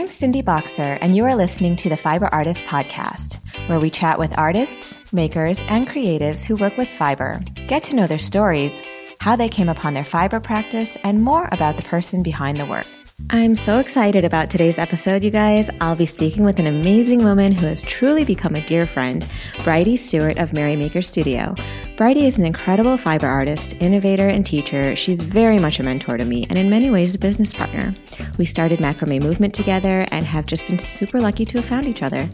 I'm Cindy Bokser, and you are listening to the Fiber Artist Podcast, where we chat with artists, makers, and creatives who work with fiber, get to know their stories, how they came upon their fiber practice, and more about the person behind the work. I'm so excited about today's episode, you guys. I'll be speaking with an amazing woman who has truly become a dear friend, Brydie Stewart of Mary Maker Studio. Brydie is an incredible fiber artist, innovator, and teacher. She's very much a mentor to me and in many ways a business partner. We started Macrame Movement together and have just been super lucky to have found each other.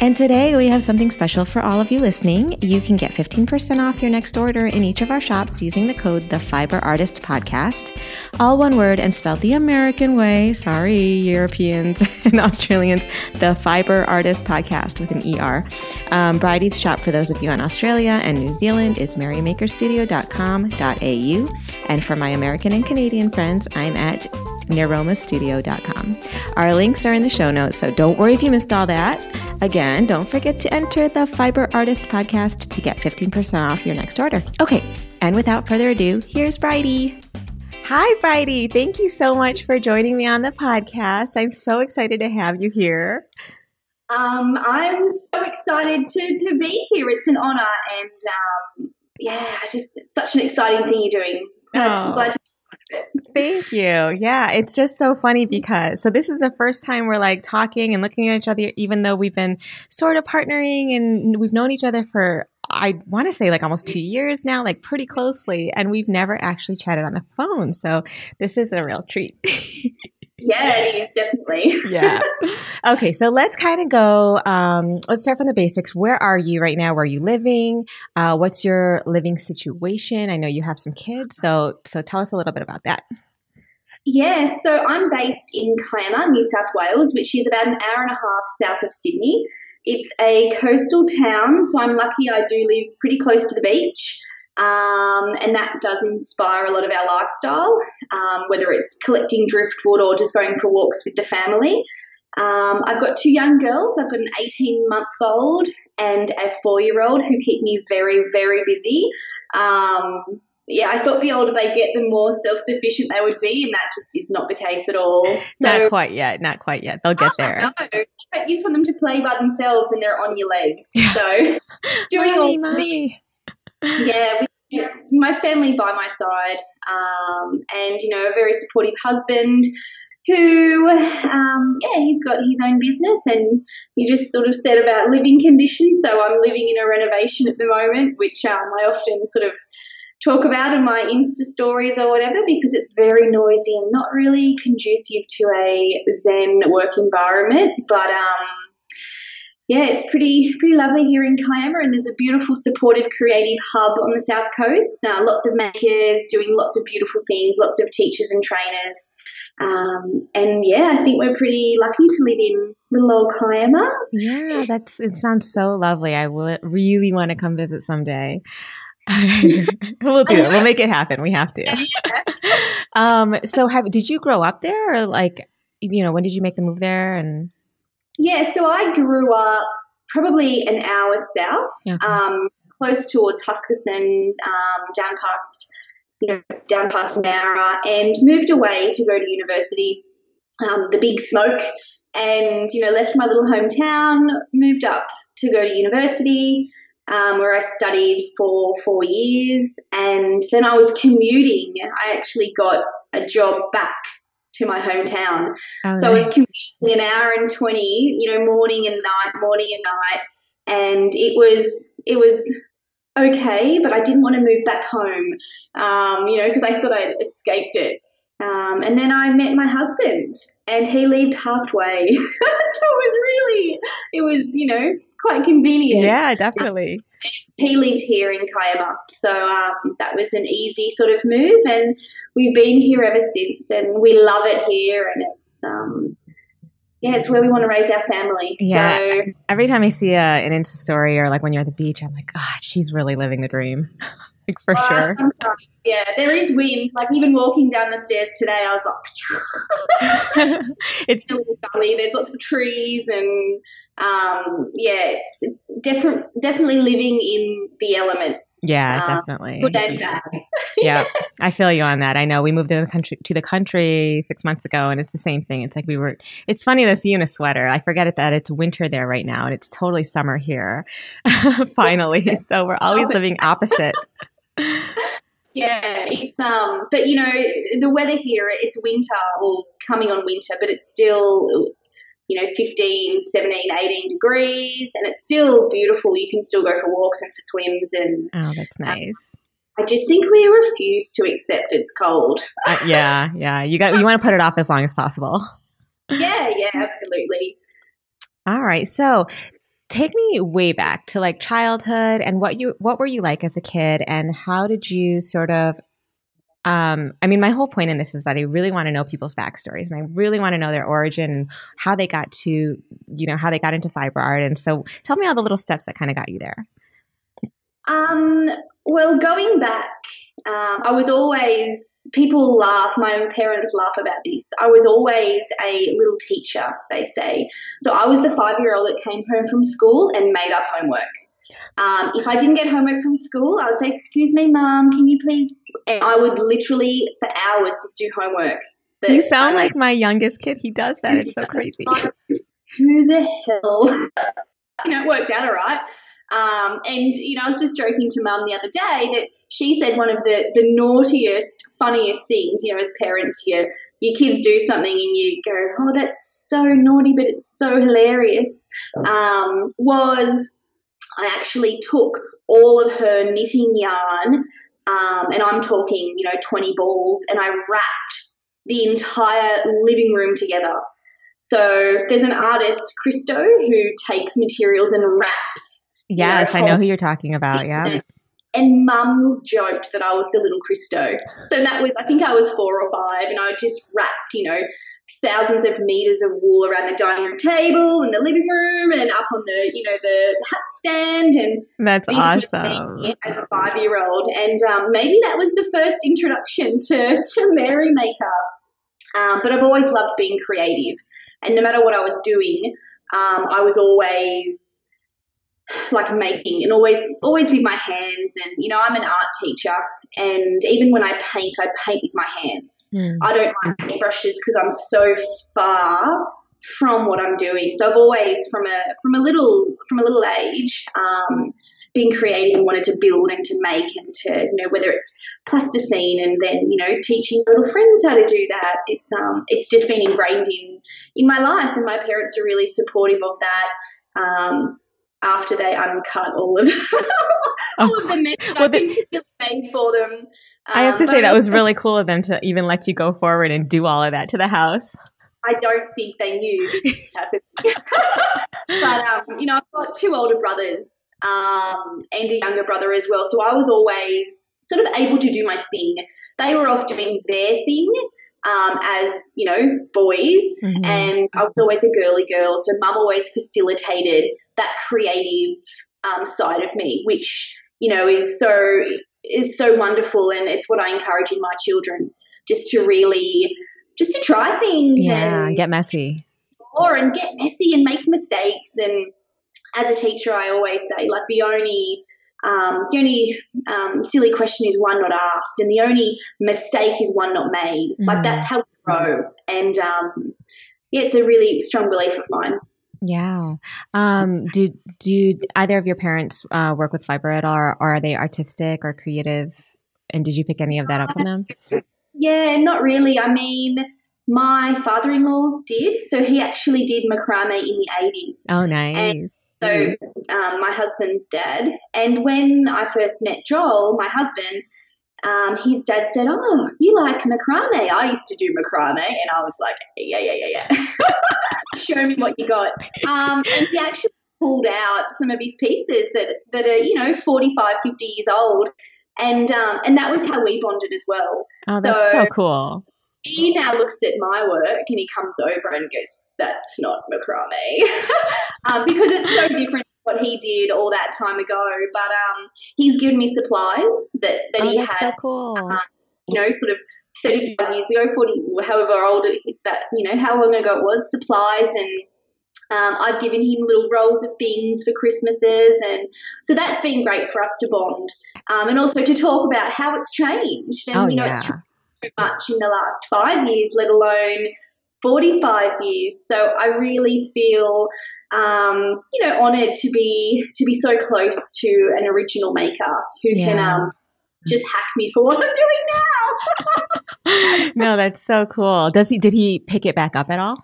And today we have something special for all of you listening. You can get 15% off your next order in each of our shops using the code The Fiber Artist Podcast, all one word and spelled the American way. Sorry, Europeans and Australians. The Fiber Artist Podcast with an ER. Um, Brydie's shop for those of you in Australia and New Zealand is marymakerstudio.com.au. And for my American and Canadian friends, I'm at niromastudio.com. Our links are in the show notes, so don't worry if you missed all that. Again, don't forget to enter the Fiber Artist podcast to get 15% off your next order. Okay, and without further ado, here's Brydie. Hi, Brydie. Thank you so much for joining me on the podcast. I'm so excited to have you here. Um, I'm so excited to, to be here. It's an honour, and um, yeah, just it's such an exciting thing you're doing. Oh. I'm glad to Thank you. Yeah, it's just so funny because so this is the first time we're like talking and looking at each other, even though we've been sort of partnering and we've known each other for I want to say like almost two years now, like pretty closely, and we've never actually chatted on the phone. So this is a real treat. Yeah, it is definitely. yeah. Okay, so let's kind of go. Um, let's start from the basics. Where are you right now? Where are you living? Uh, what's your living situation? I know you have some kids, so so tell us a little bit about that. Yeah, so I'm based in Kiama, New South Wales, which is about an hour and a half south of Sydney. It's a coastal town, so I'm lucky I do live pretty close to the beach. Um, and that does inspire a lot of our lifestyle, um, whether it's collecting driftwood or just going for walks with the family. Um, I've got two young girls. I've got an 18 month old and a four year old who keep me very, very busy. Um, yeah, I thought the older they get, the more self sufficient they would be, and that just is not the case at all. So, not quite yet. Not quite yet. They'll get oh, there. No. You just want them to play by themselves and they're on your leg. So, doing mommy, all mommy. Yeah, my family by my side, um, and you know, a very supportive husband who, um, yeah, he's got his own business, and he just sort of said about living conditions. So I'm living in a renovation at the moment, which um, I often sort of talk about in my Insta stories or whatever because it's very noisy and not really conducive to a Zen work environment. But um, yeah, it's pretty pretty lovely here in Kiama, and there's a beautiful, supportive, creative hub on the south coast. Uh, lots of makers doing lots of beautiful things, lots of teachers and trainers. Um, and yeah, I think we're pretty lucky to live in little old Kiama. Yeah, that's it. Sounds so lovely. I would really want to come visit someday. we'll do it. We'll make it happen. We have to. um, so, have did you grow up there, or like, you know, when did you make the move there? And yeah, so I grew up probably an hour south, Okay. um, close towards Huskisson, um, down past, you know, down past Nowra, and moved away to go to university, um, the big smoke, and you know, left my little hometown, moved up to go to university. Um, where I studied for four years, and then I was commuting. I actually got a job back to my hometown. oh, So I was nice. commuting an hour and twenty, you know, morning and night, morning and night, and it was it was okay, but I didn't want to move back home, um, you know, because I thought I'd escaped it. Um, and then I met my husband, and he lived halfway, so it was really, it was you know quite convenient. yeah, definitely. He lived here in Kiama, so um, that was an easy sort of move, and we've been here ever since, and we love it here, and it's um, yeah, it's where we want to raise our family. Yeah. So, Every time I see a, an Insta story or like when you're at the beach, I'm like, God, she's really living the dream. like for uh, sure. yeah, there is wind. Like even walking down the stairs today, I was like, it's a little gully. There's lots of trees and um, yeah, it's it's different. Definitely living in the elements. Yeah, um, definitely. Good and bad. yeah, I feel you on that. I know we moved to the country to the country six months ago, and it's the same thing. It's like we were. It's funny see you in a sweater. I forget it that it's winter there right now, and it's totally summer here. Finally, so we're always living opposite. Yeah, it's um, but you know the weather here. It's winter or coming on winter, but it's still you know 15 17 18 degrees and it's still beautiful. You can still go for walks and for swims and oh that's um, nice. Um, i just think we refuse to accept it's cold. Uh, yeah yeah. You got you want to put it off as long as possible. Yeah yeah absolutely. All right so take me way back to like childhood and what you what were you like as a kid and how did you sort of um, I mean, my whole point in this is that I really want to know people's backstories and I really want to know their origin, and how they got to, you know, how they got into fiber art. And so tell me all the little steps that kind of got you there. Um, well, going back, um, I was always, people laugh, my own parents laugh about this. I was always a little teacher, they say. So I was the five year old that came home from school and made up homework. Um, if I didn't get homework from school, I would say, "Excuse me, mom, can you please?" And I would literally for hours just do homework. You sound like my youngest kid. He does that. It's so crazy. Who the hell? you know, it worked out all right. Um, and you know, I was just joking to mum the other day that she said one of the the naughtiest, funniest things. You know, as parents, your your kids do something and you go, "Oh, that's so naughty," but it's so hilarious. Um, was I actually took all of her knitting yarn, um, and I'm talking, you know, 20 balls, and I wrapped the entire living room together. So there's an artist, Christo, who takes materials and wraps. Yes, you know, I know who you're talking about. Yeah. And mum joked that I was the little Christo. So that was, I think I was four or five, and I just wrapped, you know, thousands of meters of wool around the dining room table and the living room and up on the you know the hat stand and that's awesome as a five year old and um, maybe that was the first introduction to to Mary Maker um, but I've always loved being creative and no matter what I was doing um, I was always like making and always always with my hands. And you know I'm an art teacher and even when I paint I paint with my hands. Mm. I don't like paintbrushes because I'm so far from what I'm doing. So I've always from a from a little from a little age um, been creative and wanted to build and to make and to you know whether it's plasticine and then you know teaching little friends how to do that. It's um it's just been ingrained in in my life and my parents are really supportive of that. Um, after they uncut all of all oh, of the mess well, I think made for them. I have to um, say that was really cool of them to even let you go forward and do all of that to the house. I don't think they knew this was happening. but um, you know, I've got two older brothers um, and a younger brother as well, so I was always sort of able to do my thing. They were off doing their thing, um, as you know boys mm-hmm. and i was always a girly girl so mum always facilitated that creative um, side of me which you know is so is so wonderful and it's what i encourage in my children just to really just to try things yeah and get messy or and get messy and make mistakes and as a teacher i always say like the only um, the only um, silly question is one not asked, and the only mistake is one not made. Mm. Like that's how we grow. And um, yeah, it's a really strong belief of mine. Yeah. Um, do do either of your parents uh, work with fiber at all, or, are they artistic or creative? And did you pick any of that up from them? Yeah, not really. I mean, my father-in-law did. So he actually did macrame in the 80s. Oh, nice. And so um, my husband's dad. And when I first met Joel, my husband, um, his dad said, "Oh, you like macrame? I used to do macrame," and I was like, "Yeah, yeah, yeah, yeah. Show me what you got." Um, and he actually pulled out some of his pieces that that are you know 45, 50 years old, and um, and that was how we bonded as well. Oh, that's so, so cool he now looks at my work and he comes over and goes, "That's not macrame," um, because it's so different from what he did all that time ago, but um, he's given me supplies that, that oh, he that's had, so cool. uh, you know, sort of 35 years ago, 40, however old it, that, you know, how long ago it was, supplies and um, I've given him little rolls of things for Christmases, and so that's been great for us to bond, um, and also to talk about how it's changed. And oh, you know, yeah. it's changed so much in the last five years, let alone forty-five years. So I really feel, um, you know, honoured to be to be so close to an original maker who can um, just hack me for what I'm doing now. no, that's so cool. Does he? Did he pick it back up at all?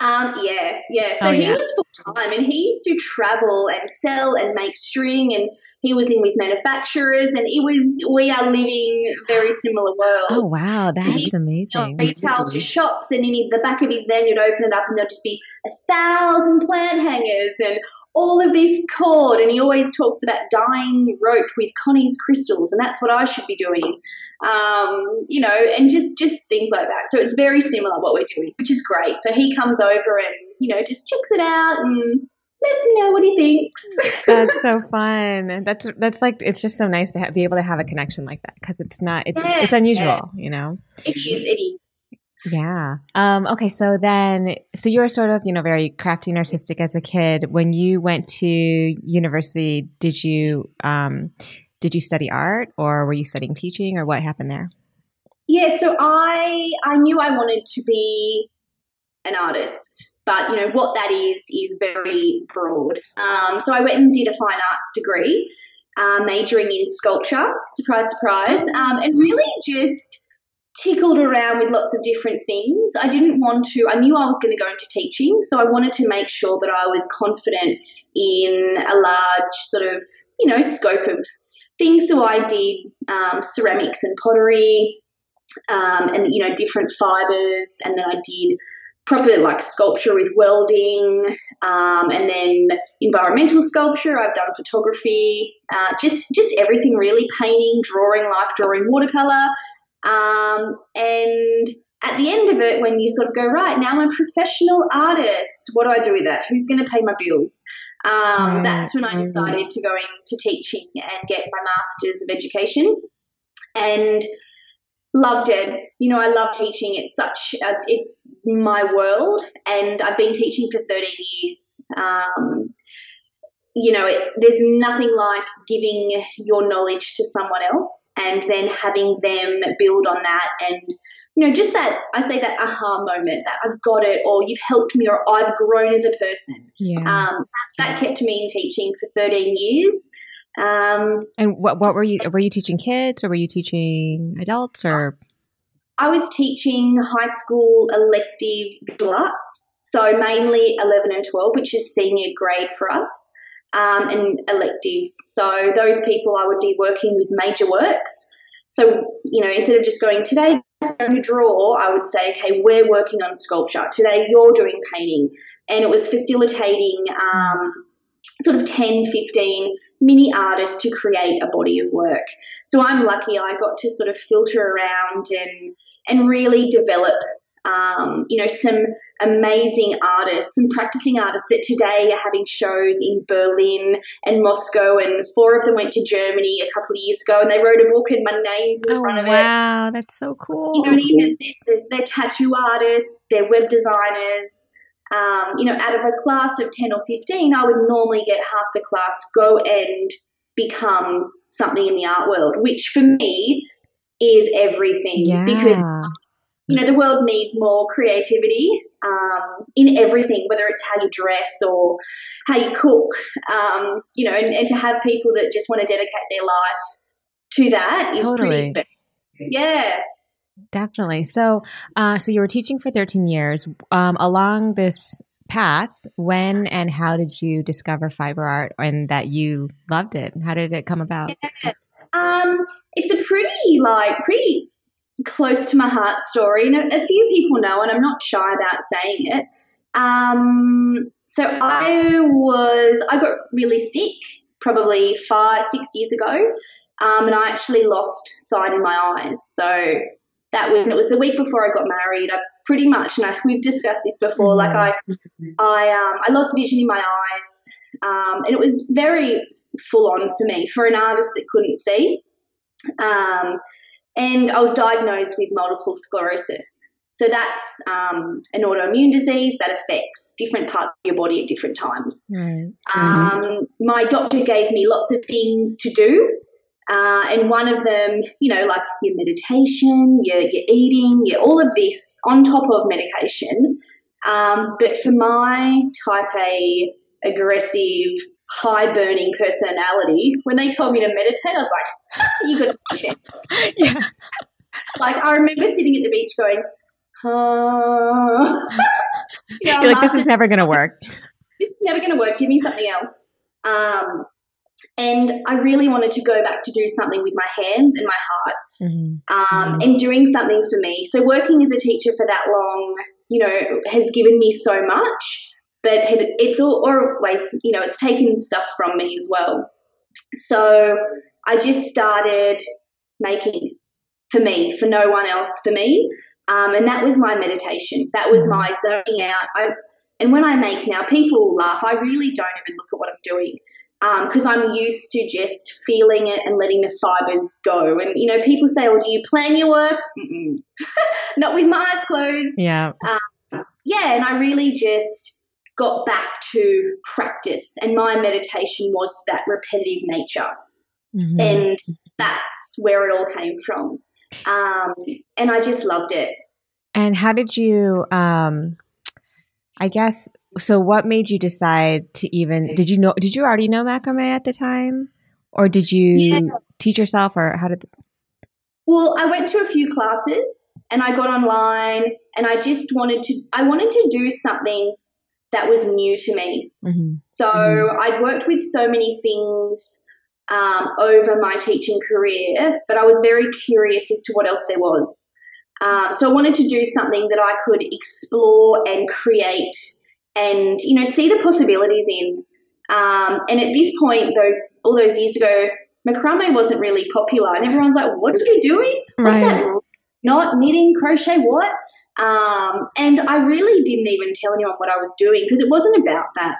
Um, yeah, yeah. So Oh, he yeah. was full time and he used to travel and sell and make string and he was in with manufacturers and it was we are living very similar worlds. Oh wow, that's know, amazing. retail to shops and in the back of his van you'd open it up and there'd just be a thousand plant hangers and all of this cord and he always talks about dyeing rope with Condy's crystals and that's what I should be doing. Um, you know and just just things like that. So it's very similar what we're doing which is great. So he comes over and you know just checks it out and lets me know what he thinks. That's so fun. That's that's like it's just so nice to ha- be able to have a connection like that because it's not it's Yeah, it's unusual, you know. it is it is Yeah. Um, okay. So then, so you were sort of, you know, very crafty and artistic as a kid. When you went to university, did you, um, did you study art or were you studying teaching or what happened there? Yeah, so I I knew I wanted to be an artist, but you know what that is is very broad. Um, so I went and did a fine arts degree, uh, majoring in sculpture. Surprise, surprise, um, and really just tickled around with lots of different things. I didn't want to. I knew I was going to go into teaching, so I wanted to make sure that I was confident in a large sort of you know scope of things. So I did um, ceramics and pottery um, and you know different fibers and then i did proper like sculpture with welding um, and then environmental sculpture i've done photography uh, just just everything really painting drawing life drawing watercolor um, and at the end of it when you sort of go right now i'm a professional artist what do i do with that who's going to pay my bills um, Right, that's when i right. decided to go into teaching and get my master's of education and loved it. You know, I love teaching. It's such, a, it's my world, and I've been teaching for 13 years. Um, you know, it, there's nothing like giving your knowledge to someone else and then having them build on that and you know, just that I say that aha moment that I've got it, or you've helped me, or I've grown as a person. Yeah. Um, that kept me in teaching for 13 years. Um, and what, what were you, were you teaching kids or were you teaching adults or? I was teaching high school elective visual arts, so mainly 11 and 12, which is senior grade for us, um, and electives. So those people I would be working with major works. So, you know, instead of just going, today going to draw, I would say, okay, we're working on sculpture. Today you're doing painting. And it was facilitating um, sort of 10, 15 mini artists to create a body of work. So I'm lucky I got to sort of filter around and and really develop, um, you know, some amazing artists, some practicing artists that today are having shows in Berlin and Moscow, and four of them went to Germany a couple of years ago, and they wrote a book, and my name's in the Oh, front of it. wow. That's so cool. You know, and even they're, they're tattoo artists, they're web designers. Um, you know, out of a class of 10 or 15, I would normally get half the class go and become something in the art world, which for me is everything Yeah. because you know the world needs more creativity um, in everything whether it's how you dress or how you cook um, you know and, and to have people that just want to dedicate their life to that is Totally. pretty special yeah Definitely. So, uh, so you were teaching for 13 years. Um, along this path, when and how did you discover fiber art and that you loved it? How did it come about? Um, it's a pretty like pretty close to my heart story, and a, a few people know, and I'm not shy about saying it. Um, so I was I got really sick probably five six years ago, um, and I actually lost sight in my eyes. So that was and it was the week before I got married. I pretty much, and I, we've discussed this before. Like I, I um, I lost vision in my eyes. um, and it was very full on for me for an artist that couldn't see. Um, and I was diagnosed with multiple sclerosis. So that's um, an autoimmune disease that affects different parts of your body at different times. Right. Um, my doctor gave me lots of things to do. Uh, and one of them, you know, like your meditation, your, your eating, your, all of this on top of medication. Um, but for my type A aggressive, high burning personality, when they told me to meditate, I was like, you got a chance. Yeah. Like, I remember sitting at the beach going, uh, you know, You're like, this is never going to work. this is never going to work. Give me something else. Um, and I really wanted to go back to do something with my hands and my heart Mhm. um, and doing something for me. So working as a teacher for that long, you know, has given me so much, but it- it's al- always, you know, it's taken stuff from me as well. So I just started making for me, for no one else, for me. Um, and that was my meditation. That was mm. my zoning out. I, and when I make now, people laugh. I really don't even look at what I'm doing um, because I'm used to just feeling it and letting the fibers go. And you know, people say, "Well, do you plan your work?" Not with my eyes closed. Yeah. Um, yeah, and I really just got back to practice, and my meditation was that repetitive nature, Mhm. and that's where it all came from. Um, and I just loved it. And how did you, um, I guess, so what made you decide to even, did you know, did you already know macrame at the time? Or did you Yeah. teach yourself or how did, Well, I went to a few classes and I got online and I just wanted to I wanted to do something that was new to me. Mhm. So Mhm. I'd worked with so many things um, over my teaching career, but I was very curious as to what else there was. Um, so I wanted to do something that I could explore and create, and you know, see the possibilities in. Um, and at this point, those all those years ago, macrame wasn't really popular, and everyone's like, "What are you doing? What's that? Not knitting, crochet, what?" Um, and I really didn't even tell anyone what I was doing because it wasn't about that.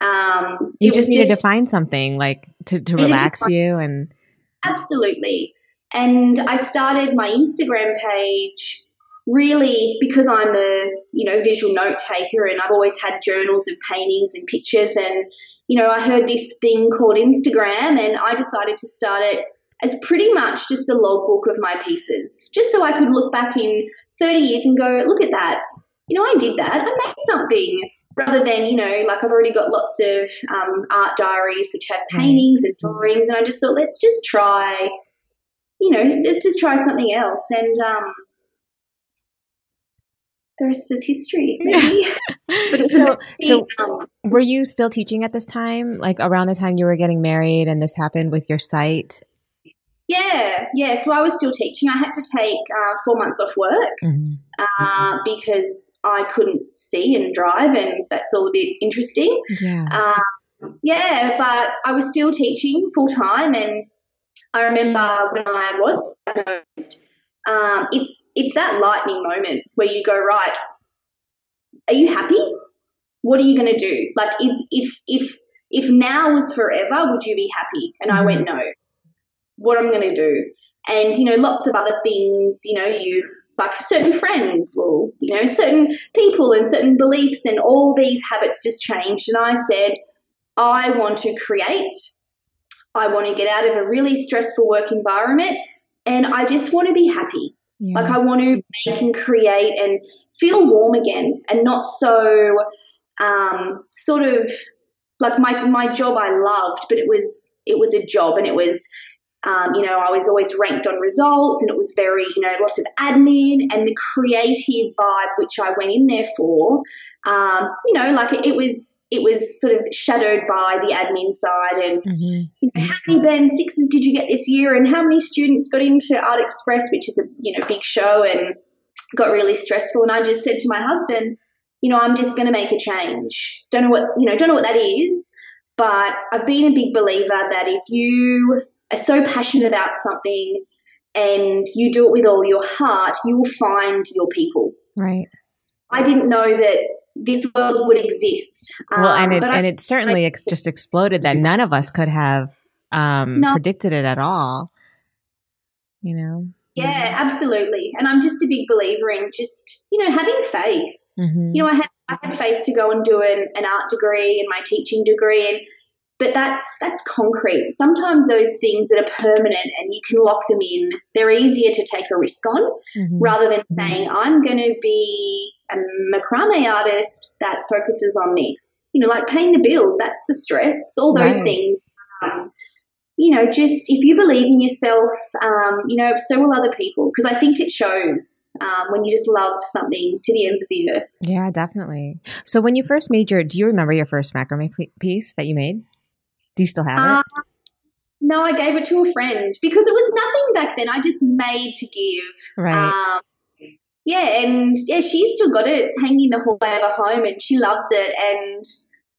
Um, You just needed to find something like to, to relax you and, Absolutely. And I started my Instagram page really because I'm a, you know, visual note taker and I've always had journals of paintings and pictures and you know, I heard this thing called Instagram and I decided to start it as pretty much just a logbook of my pieces, just so I could look back in 30 years and go, look at that. You know, I did that. I made something rather than, you know, like I've already got lots of um, art diaries which have paintings and drawings. And I just thought, let's just try, you know, let's just try something else. And um, the rest is history, maybe. So- so- um, were you still teaching at this time? Like around the time you were getting married and this happened with your sight? Yeah, yeah. So I was still teaching. I had to take uh, four months off work. Mhm. uh, because I couldn't see and drive, and that's all a bit interesting. Yeah. Um, yeah, but I was still teaching full time, and I remember when I was diagnosed, um, it's it's that lightning moment where you go right. Are you happy? What are you going to do? Like, is if if if now was forever, would you be happy? And I went no. What I'm going to do, and you know, lots of other things. You know, you like certain friends or you know certain people and certain beliefs and all these habits just changed and i said i want to create i want to get out of a really stressful work environment and i just want to be happy yeah. like i want to make and create and feel warm again and not so um, sort of like my my job i loved but it was it was a job and it was um, you know, I was always ranked on results and it was very, you know, lots of admin and the creative vibe which I went in there for, um, you know, like it, it was it was sort of shadowed by the admin side and Mhm. you know, how many band sixes did you get this year and how many students got into Art Express, which is a you know big show and got really stressful and I just said to my husband, you know, I'm just gonna make a change. Don't know what you know, don't know what that is, but I've been a big believer that if you are so passionate about something and you do it with all your heart, you will find your people. Right. I didn't know that this world would exist. Well, and um, it, and it certainly ex- just exploded that none of us could have um, no. predicted it at all. You know? Yeah, absolutely. And I'm just a big believer in just, you know, having faith. Mm-hmm. You know, I had I had faith to go and do an, an art degree and my teaching degree and but that's that's concrete. Sometimes those things that are permanent and you can lock them in, they're easier to take a risk on mm-hmm. rather than mm-hmm. saying, I'm going to be a macrame artist that focuses on this. You know, like paying the bills, that's a stress, all those right. things. Um, you know, just if you believe in yourself, um, you know, so will other people. Because I think it shows um, when you just love something to the ends of the earth. Yeah, definitely. So when you first made your, do you remember your first macrame piece that you made? Do you still have it? Uh, no, I gave it to a friend because it was nothing back then. I just made to give. Right. Um, yeah, and yeah, she's still got it. It's hanging in the hallway of her home, and she loves it. And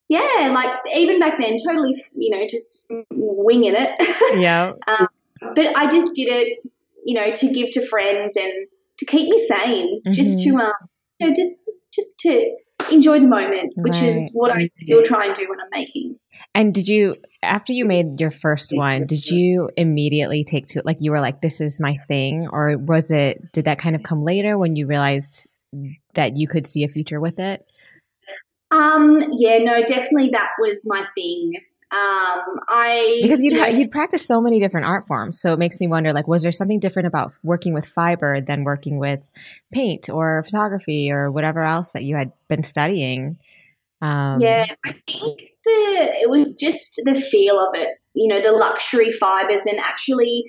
yeah, like even back then, totally, you know, just winging it. Yeah. um, but I just did it, you know, to give to friends and to keep me sane, mm-hmm. just to, um, you know, just just to enjoy the moment, which right. is what I still try and do when I'm making. And did you, after you made your first one, did you immediately take to it? Like you were like, this is my thing? Or was it, did that kind of come later when you realized that you could see a future with it? Um, yeah, no, definitely that was my thing. Um, I because you'd ha- you'd practice so many different art forms, so it makes me wonder. Like, was there something different about working with fiber than working with paint or photography or whatever else that you had been studying? Um, yeah, I think the it was just the feel of it. You know, the luxury fibers and actually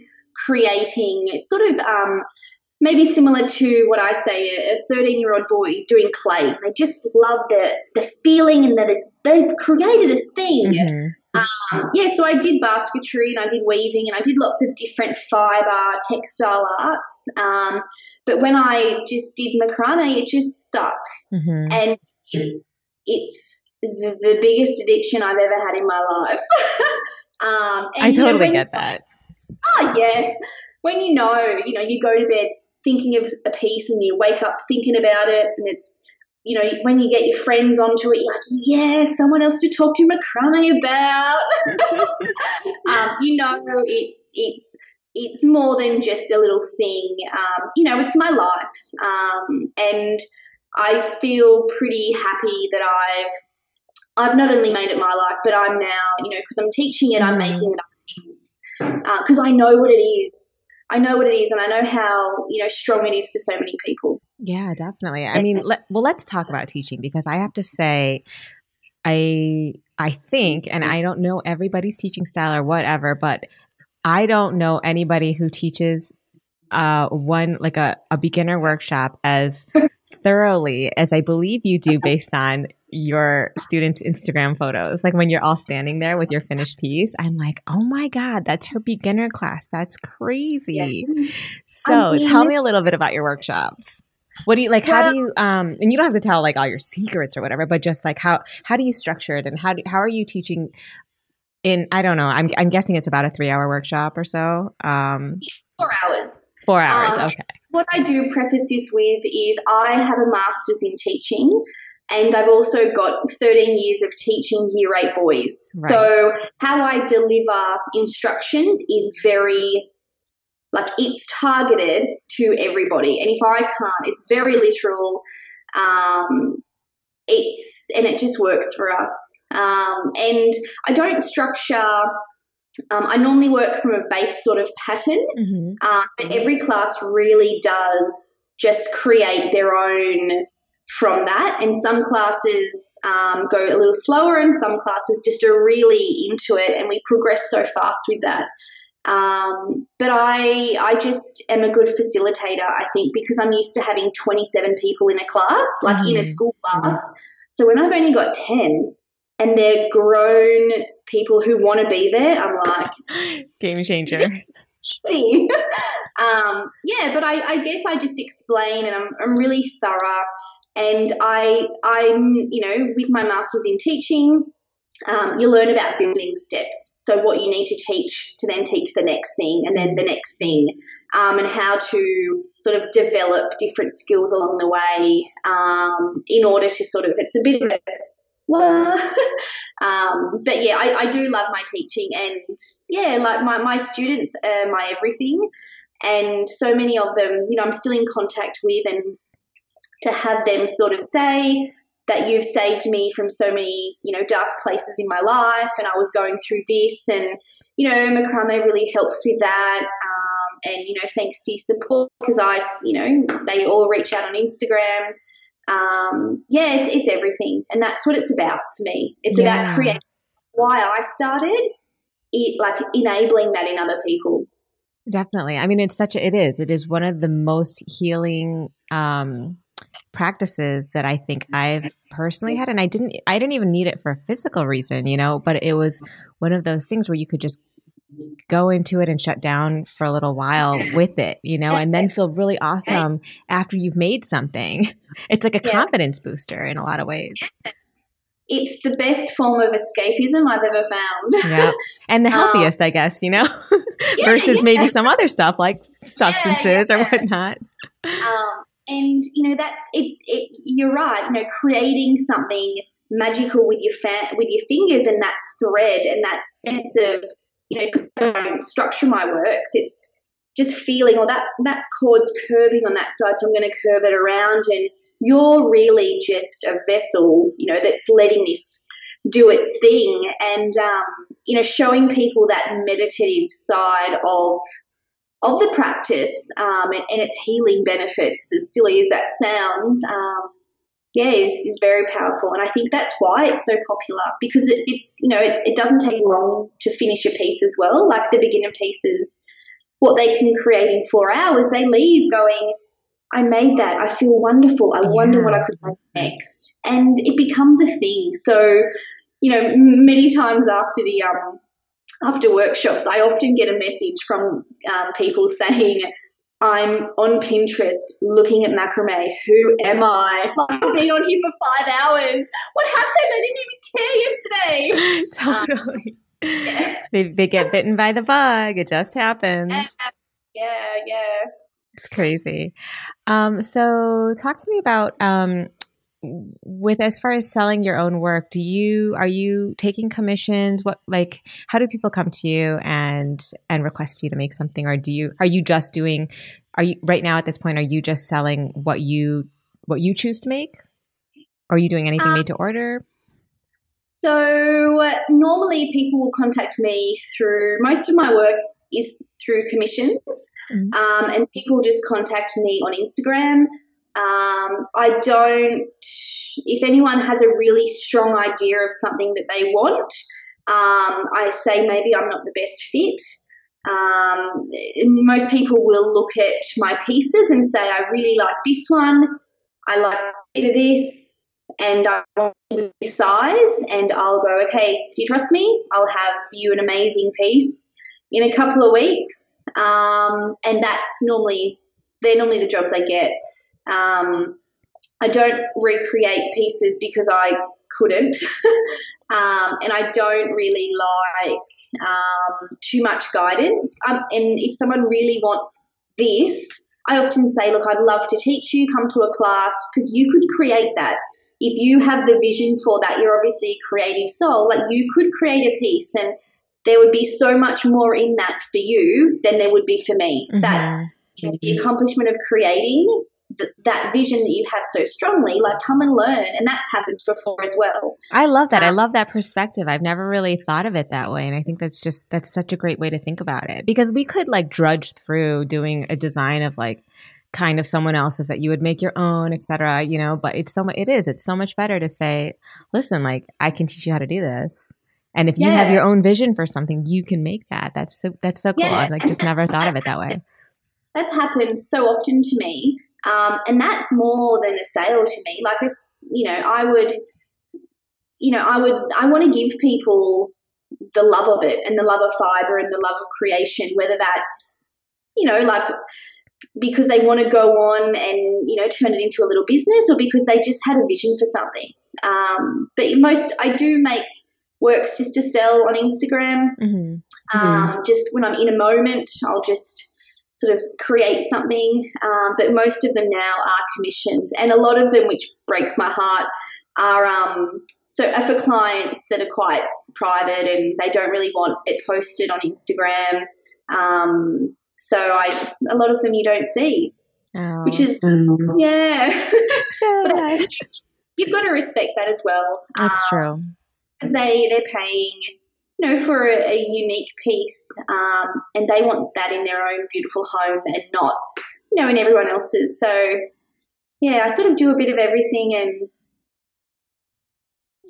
creating. It's sort of um, maybe similar to what I say, a 13 year old boy doing clay. They just love the, the feeling and that it, they've created a thing. Mm-hmm. Um, yeah, so I did basketry and I did weaving and I did lots of different fiber textile arts. Um, but when I just did macrame, it just stuck. Mm-hmm. And it's the, the, biggest addiction I've ever had in my life. um, I totally know, get that. Oh, yeah. When you know, you know, you go to bed thinking of a piece and you wake up thinking about it and it's you know, when you get your friends onto it, you're like, yeah, someone else to talk to macrame about. um, you know, it's it's it's more than just a little thing. Um, you know, it's my life, um, and I feel pretty happy that I've I've not only made it my life, but I'm now, you know, because I'm teaching it, I'm mm-hmm. making it up things because uh, I know what it is I know what it is and I know how, you know, strong it is for so many people. Yeah, definitely. I mean, let, well, let's talk about teaching because I have to say, I I think, and I don't know everybody's teaching style or whatever, but I don't know anybody who teaches uh, one like a, a beginner workshop as thoroughly as I believe you do based on your students' Instagram photos. Like when you're all standing there with your finished piece, I'm like, oh my God, that's her beginner class. That's crazy. Yeah. So I mean, tell me a little bit about your workshops. What do you like? Well, how do you um? And you don't have to tell like all your secrets or whatever, but just like how how do you structure it and how do, how are you teaching? In I don't know. I'm I'm guessing it's about a three hour workshop or so. Um, four hours. Four hours. Um, okay. What I do preface this with is I have a master's in teaching. And I've also got 13 years of teaching year eight boys. Right. So, how I deliver instructions is very, like, it's targeted to everybody. And if I can't, it's very literal. Um, it's, and it just works for us. Um, and I don't structure um, I normally work from a base sort of pattern, mm-hmm. uh, but every class really does just create their own from that. And some classes um, go a little slower, and some classes just are really into it, and we progress so fast with that. Um, but I, I just am a good facilitator, I think, because I'm used to having 27 people in a class, like mm-hmm. in a mm-hmm. school class. So when I've only got 10 and they're grown people who want to be there, I'm like, game changer. Easy. um, yeah, but I, I guess I just explain and I'm, I'm really thorough and I, I'm, you know, with my master's in teaching, um, you learn about building steps. So what you need to teach to then teach the next thing, and then the next thing. um, and how to sort of develop different skills along the way um, in order to sort of, it's a bit of a um, but yeah, I, I, do love my teaching, and yeah, like my, my students are my everything, and so many of them, you know, I'm still in contact with, and to have them sort of say that you've saved me from so many, you know, dark places in my life, and I was going through this, and you know, macrame really helps with that. Um, and you know, thanks for your support because I, you know, they all reach out on Instagram um, yeah, it's, it's, everything, and that's what it's about for me. It's yeah. about creating. Why I started, it like enabling that in other people. Definitely. I mean, it's such a, it is. It is one of the most healing um, practices that I think I've personally had, and I didn't. I didn't even need it for a physical reason, you know. But it was one of those things where you could just go into it and shut down for a little while with it, you know, and then feel really awesome after you've made something. It's like a yeah. confidence booster in a lot of ways. It's the best form of escapism I've ever found. Yeah. And the um, healthiest, um, I guess, you know, yeah, versus yeah. maybe some other stuff like substances or whatnot. Um, and, you know, that's, it's, it, you're right, you know, creating something magical with your fa- with your fingers and that thread and that sense of you know, because I don't structure my works, it's just feeling, or that, that cord's curving on that side, so I'm going to curve it around. And you're really just a vessel, you know, that's letting this do its thing and, um, you know, showing people that meditative side of of the practice um, and, and, its healing benefits, as silly as that sounds. Um, yeah, is, is very powerful. And I think that's why it's so popular because it, it's, you know, it, it doesn't take long to finish a piece as well. Like the beginner pieces, what they can create in four hours, they leave going, I made that. I feel wonderful. I yeah. wonder what I could make next. And it becomes a thing. So, you know, many times after the, um, after workshops, I often get a message from um, people saying, I'm on Pinterest looking at macrame. Who am I? Like, I've been on here for five hours. What happened? I didn't even care yesterday. totally. Um, yeah. They, they get bitten by the bug. It just happens. Yeah, yeah. yeah. It's crazy. Um, so talk to me about um, with as far as selling your own work do you are you taking commissions? What like how do people come to you and and request you to make something? Or do you are you just doing are you right now at this point are you just selling what you what you choose to make? Or are you doing anything um, made to order? so uh, normally people will contact me through most of my work is through commissions. Mm-hmm. um, and people just contact me on instagram. Um, I don't, if anyone has a really strong idea of something that they want, um, I say maybe I'm not the best fit. Um, most people will look at my pieces and say, I really like this one, I like this, and I want this size. And I'll go, okay, do you trust me? I'll have you an amazing piece in a couple of weeks. Um, and that's normally, they're normally the jobs I get. Um, I don't recreate pieces because I couldn't. um, and I don't really like um, too much guidance. Um, and if someone really wants this, I often say, look, I'd love to teach you, come to a class, because you could create that. If you have the vision for that, you're obviously a creative soul, like you could create a piece and there would be so much more in that for you than there would be for me. Mm-hmm. That the accomplishment of creating th- that vision that you have so strongly, like come and learn. And that's happened before as well. I love that. Um, I love that perspective. I've never really thought of it that way. And I think that's just, that's such a great way to think about it because we could like drudge through doing a design of like, kind of someone else's that you would make your own, etc. You know, but it's so much. It is. It's so much better to say, "Listen, like I can teach you how to do this." And if you yeah. have your own vision for something, you can make that. That's so that's so cool. Yeah. I've like just never thought of it that way. That's happened so often to me um, and that's more than a sale to me. Like, a, you know, I would, you know, I would, I want to give people the love of it and the love of fiber and the love of creation, whether that's, you know, like because they want to go on and, you know, turn it into a little business or because they just had a vision for something. Um, but most, I do make works just to sell on Instagram. Mm-hmm. Um, mm-hmm. Just when I'm in a moment, I'll just sort of create something. Um, but most of them now are commissions, and a lot of them, which breaks my heart, are um, so are for clients that are quite private and they don't really want it posted on Instagram. Um, so I, a lot of them you don't see, oh. which is mm. yeah. but you've got to respect that as well. That's um, true. They they're paying you know, for a, a unique piece, um, and they want that in their own beautiful home and not, you know, in everyone else's. So, yeah, I sort of do a bit of everything, and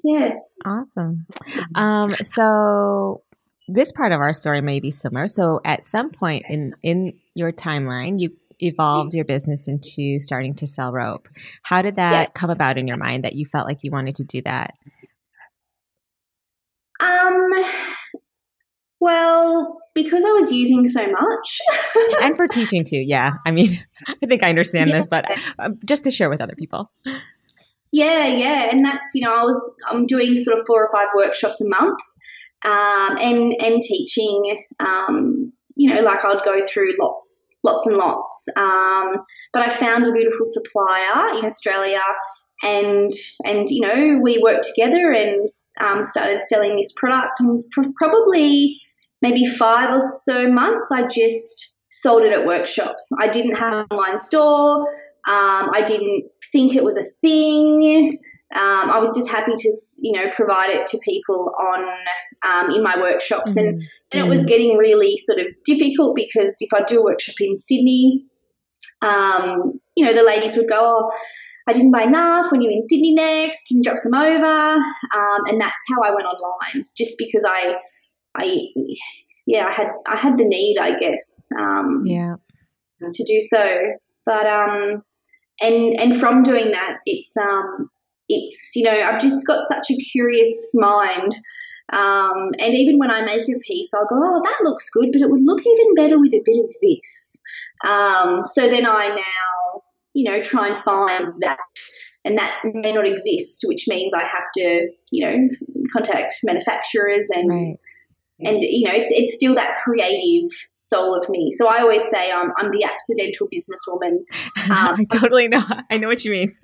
yeah, awesome. Um, so this part of our story may be similar. So, at some point in in your timeline, you evolved your business into starting to sell rope. How did that yeah. come about in your mind that you felt like you wanted to do that? Um, well, because I was using so much. and for teaching too, yeah. I mean, I think I understand yeah. this, but uh, just to share with other people. Yeah, yeah, and that's you know I was I'm doing sort of four or five workshops a month, um, and and teaching. Um, you know, like I'd go through lots, lots and lots. Um, but I found a beautiful supplier in Australia and and you know we worked together and um, started selling this product. And for probably maybe five or so months i just sold it at workshops. I didn't have an online store. Um, i didn't think it was a thing. Um, i was just happy to you know provide it to people on um, in my workshops. Mm-hmm. and, and it was getting really sort of difficult because if i do a workshop in sydney um, you know the ladies would go oh I didn't buy enough. When you're in Sydney next, can you drop some over? Um, and that's how I went online, just because I, I, yeah, I had I had the need, I guess, um, yeah, to do so. But um, and and from doing that, it's um, it's you know I've just got such a curious mind. Um, and even when I make a piece, I'll go, oh, that looks good, but it would look even better with a bit of this. Um, so then I now you know, try and find that. And that may not exist, which means I have to, you know, contact manufacturers and right. and you know, it's it's still that creative soul of me. So I always say I'm I'm the accidental businesswoman. Um, I totally know. I know what you mean.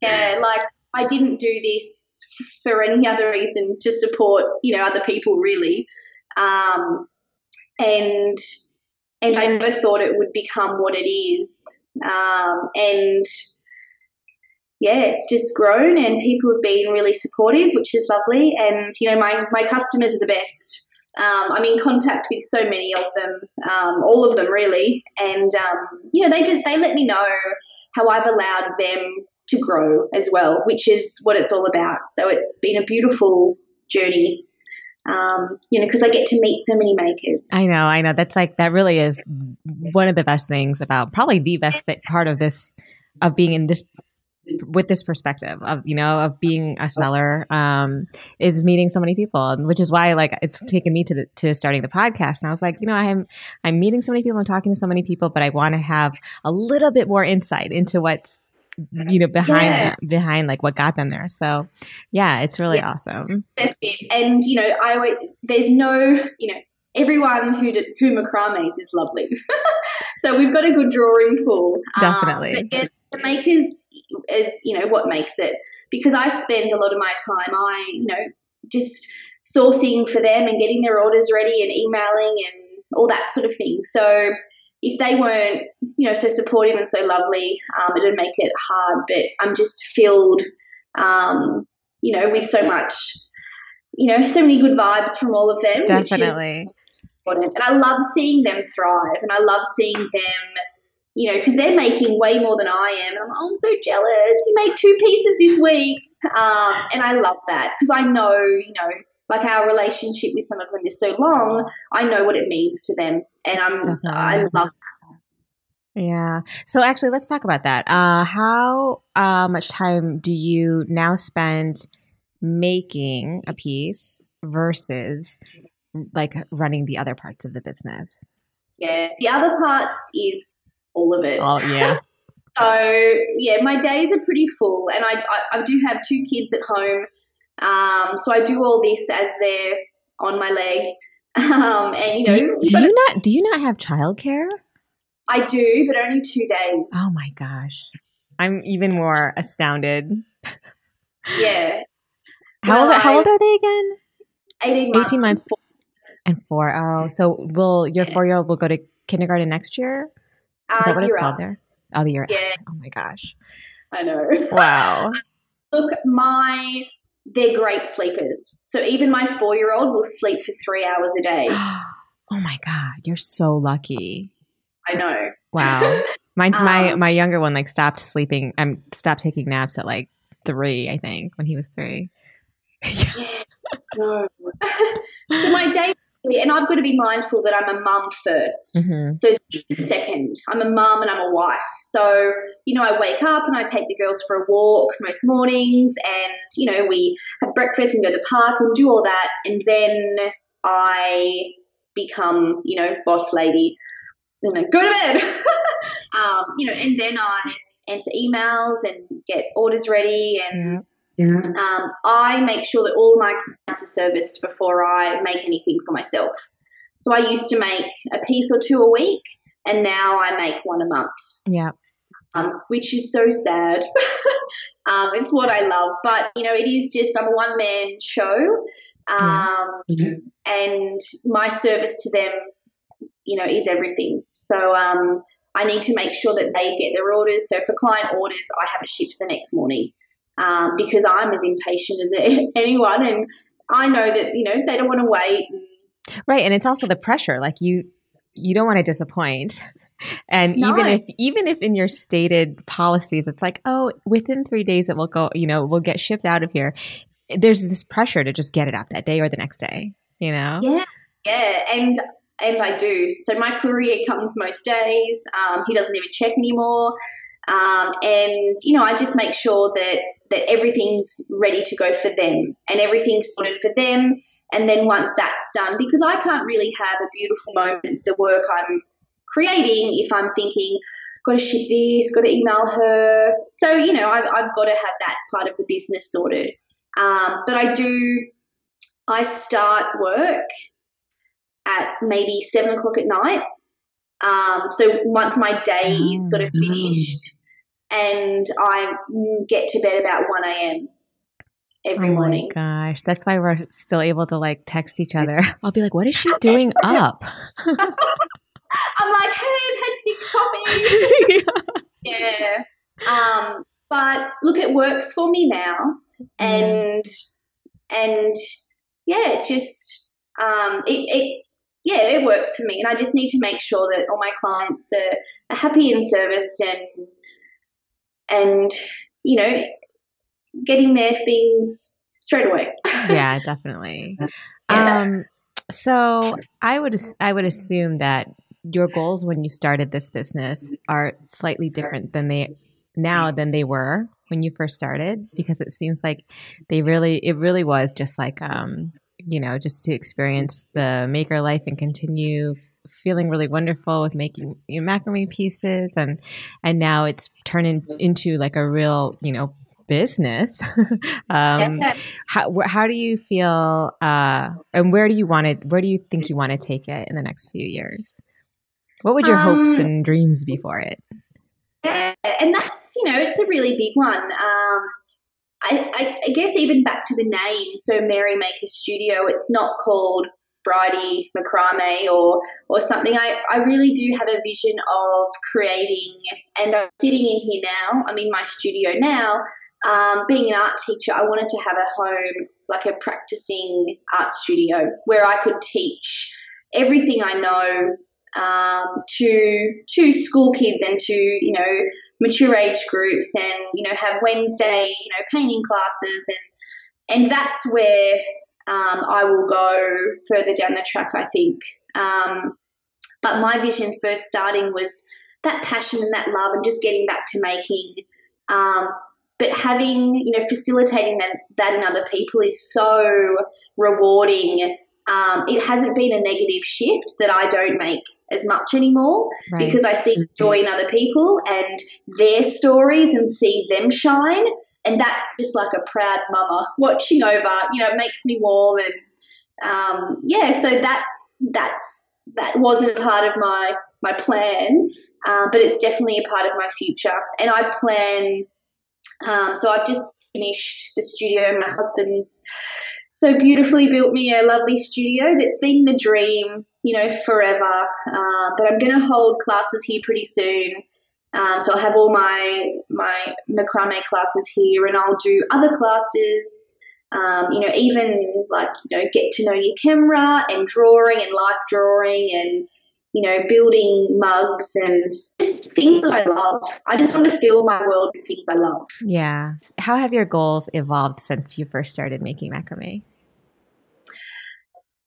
yeah, like I didn't do this for any other reason to support, you know, other people really. Um, and and I never thought it would become what it is. Um, and yeah, it's just grown and people have been really supportive, which is lovely. And, you know, my, my customers are the best. Um, I'm in contact with so many of them, um, all of them really. And, um, you know, they just, they let me know how I've allowed them to grow as well, which is what it's all about. So it's been a beautiful journey um, you know, because I get to meet so many makers. I know, I know. That's like that really is one of the best things about probably the best part of this of being in this with this perspective of you know of being a seller um, is meeting so many people which is why like it's taken me to the to starting the podcast and i was like you know i'm i'm meeting so many people i'm talking to so many people but i want to have a little bit more insight into what's you know behind yeah. behind like what got them there. So yeah it's really yeah. awesome. Best bit. and you know i always there's no you know everyone who did who macrames is lovely. So we've got a good drawing pool. Um, definitely. um, yeah, the makers is you know what makes it. Because i spend a lot of my time i you know just sourcing for them and getting their orders ready and emailing and all that sort of thing. So if they weren't, you know, so supportive and so lovely, um, it would make it hard. But I'm just filled, um, you know, with so much, you know, so many good vibes from all of them. Definitely. important. And I love seeing them thrive, and I love seeing them. You know, because they're making way more than I am. And I'm, oh, I'm so jealous. You made two pieces this week. Um, and I love that because I know, you know, like our relationship with some of them is so long, I know what it means to them, and I'm Definitely. I love. That. Yeah. So actually, let's talk about that. Uh, how uh, much time do you now spend making a piece versus like running the other parts of the business? Yeah, the other parts is all of it. Oh yeah. so yeah, my days are pretty full, and I, I I do have two kids at home. Um, so I do all this as they're on my leg. Um, and you know, do you, do you not do you not have childcare? I do, but only two days. Oh my gosh. I'm even more astounded. Yeah. How Well, old how I- old are they again? 18 months. 18 months. And four. Oh, so will your Yeah. four year old will go to kindergarten next year? Is that Uh, what it's called up. there? Oh, the year. Yeah, Oh my gosh. I know. Wow. Look, my they're great sleepers. So even my four year old will sleep for three hours a day. oh my god, you're so lucky. I know. Wow. Mine's my Um, my younger one like stopped sleeping. I'm stopped taking naps at like three, I think, when he was three. Yeah. No. so my day, and I've got to be mindful that I'm a mum 1st hmm So this is second. I'm a mum and I'm a wife. So, you know, I wake up and I take the girls for a walk most mornings and, you know, we have breakfast and go to the park and do all that. And then I become, you know, boss lady. Then I go to bed. um, you know, and then I answer emails and get orders ready and Yeah. Um, I make sure that all my clients are serviced before I make anything for myself. So I used to make a piece or two a week, and now I make one a month, Yeah. um, which is so sad. um, it's what I love, but you know, it is just I'm a one man show, um, and my service to them, you know, is everything. So um, I need to make sure that they get their orders. So for client orders, I have it shipped the next morning um, because I'm as impatient as anyone, and I know that you know they don't want to wait. And, Right, and it's also the pressure. Like you, you don't want to disappoint. And No. even if even if in your stated policies, it's like, oh, within three days it will go. You know, we'll get shipped out of here. There's this pressure to just get it out that day or the next day. You know. Yeah, yeah, and and I do. So my courier comes most days. Um, he doesn't even check anymore, um, and you know I just make sure that that everything's ready to go for them and everything's sorted for them. And then once that's done, because I can't really have a beautiful moment, the work I'm creating, if I'm thinking, got to ship this, got to email her. So you know I've, I've got to have that part of the business sorted. Um, but I do I start work at maybe seven o'clock at night. Um, so once my day is sort of Mm. finished, and I mm, get to bed about one a.m. every oh morning. my gosh, that's why we're still able to like text each other. I'll be like, "What is she doing up?" I'm like, hey, I've had six coffees. yeah. Um, but look, it works for me now, and and yeah, it just um, it, it yeah, it works for me, and I just need to make sure that all my clients are, are happy and serviced, and and you know, getting their things straight away. yeah, definitely. Yeah, Um, so I would I would assume that your goals when you started this business are slightly different than they now than they were when you first started because it seems like they really it really was just like um you know just to experience the maker life and continue feeling really wonderful with making you know, macrame pieces and and now it's turning into like a real you know business um yeah. how how do you feel uh and where do you want to where do you think you want to take it in the next few years what would your hopes Um, and dreams be for it Yeah, and that's you know it's a really big one. Um, I, I, I guess even back to the name, so Mary Maker Studio, it's not called Brydie Macrame or or something. I, I really do have a vision of creating, and I'm sitting in here now. I'm in my studio now. Um, being an art teacher, I wanted to have a home, like a practicing art studio, where I could teach everything I know um, to to school kids and to you know mature age groups and you know have Wednesday you know painting classes and and that's where um, I will go further down the track I think. Um, but my vision first starting was that passion and that love and just getting back to making. Um, but having you know facilitating that, that in other people is so rewarding. Um, it hasn't been a negative shift that I don't make as much anymore right. because I see joy in other people and their stories and see them shine. And that's just like a proud mama watching over, you know, it makes me warm. And um, yeah, so that's, that's, that wasn't a part of my, my plan. uh, but it's definitely a part of my future. And I plan. Um, so I've just finished the studio. My husband's so beautifully built me a lovely studio that's been the dream, you know, forever. Uh, but I'm going to hold classes here pretty soon. Um, so I'll have all my my macrame classes here, and I'll do other classes. Um, you know, even like you know, get to know your camera and drawing and life drawing and you know, building mugs and just things that I love. I just want to fill my world with things I love. Yeah. How have your goals evolved since you first started making macrame?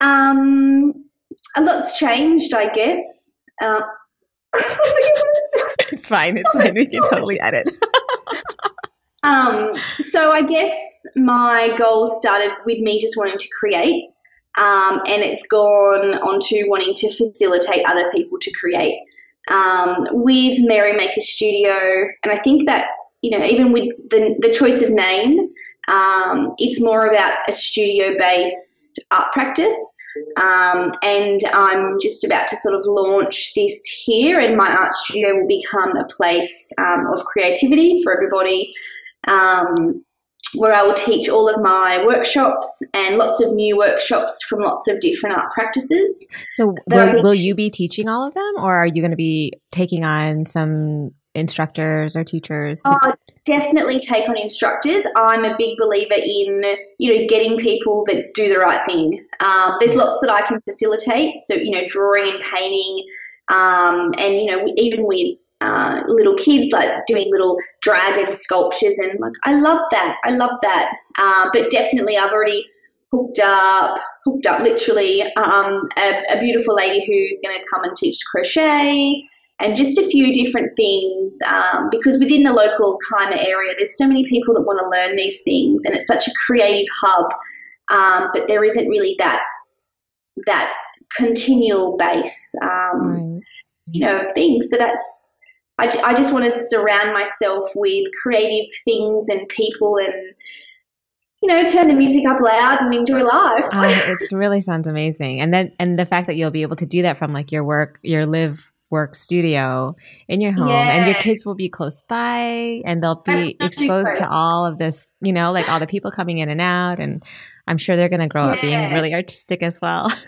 Um, a lot's changed, I guess. Uh, it's fine. It's fine. We can totally edit. um, so I guess my goal started with me just wanting to create um, and it's gone on to wanting to facilitate other people to create. Um, with Mary Maker Studio, and I think that you know even with the the choice of name, um, it's more about a studio based art practice. Um, and I'm just about to sort of launch this here, and my art studio will become a place um, of creativity for everybody. Um, where I will teach all of my workshops and lots of new workshops from lots of different art practices. So, will, will you be teaching all of them, or are you going to be taking on some instructors or teachers? Uh, definitely take on instructors. I'm a big believer in you know getting people that do the right thing. Um, there's lots that I can facilitate, so you know drawing and painting, um, and you know even with uh, little kids like doing little dragon sculptures and like I love that I love that uh, but definitely I've already hooked up hooked up literally um, a, a, beautiful lady who's going to come and teach crochet and just a few different things um, because within the local Kiama area there's so many people that want to learn these things and it's such a creative hub um, but there isn't really that that continual base um, right. you know of things so that's I, I just want to surround myself with creative things and people and you know, turn the music up loud and enjoy life. uh, it really sounds amazing. And then, and the fact that you'll be able to do that from like your work, your live work studio in your home yeah. and your kids will be close by and they'll be exposed to all of this, you know, like all the people coming in and out. And I'm sure they're going to grow yeah. up being really artistic as well.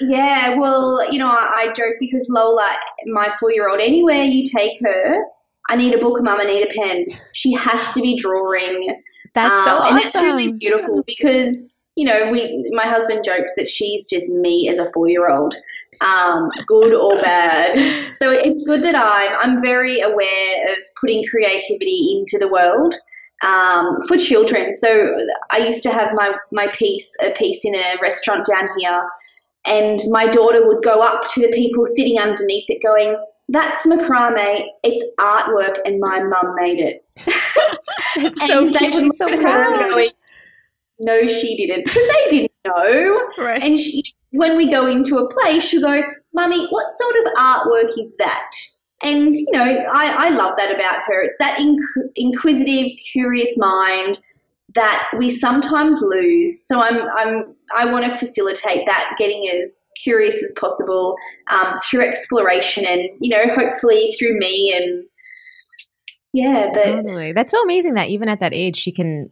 Yeah, well, you know, I, I joke because Lola, my four year old, anywhere you take her, I need a book, mum, I need a pen. She has to be drawing. That's um, so awesome. And that's really beautiful because, you know, we my husband jokes that she's just me as a four year old. Um, good or bad. So it's good that I'm I'm very aware of putting creativity into the world. Um, for children. So I used to have my, my piece, a piece in a restaurant down here and my daughter would go up to the people sitting underneath it, going, That's macrame, it's artwork, and my mum made it. That's so cute. She's so proud. Going, no, she didn't, because they didn't know. Right. And she, when we go into a place, she'll go, Mummy, what sort of artwork is that? And, you know, I, I love that about her. It's that inc- inquisitive, curious mind that we sometimes lose. So I'm, I'm, I want to facilitate that, getting as curious as possible um, through exploration, and you know, hopefully through me and yeah. But totally, that's so amazing that even at that age, she can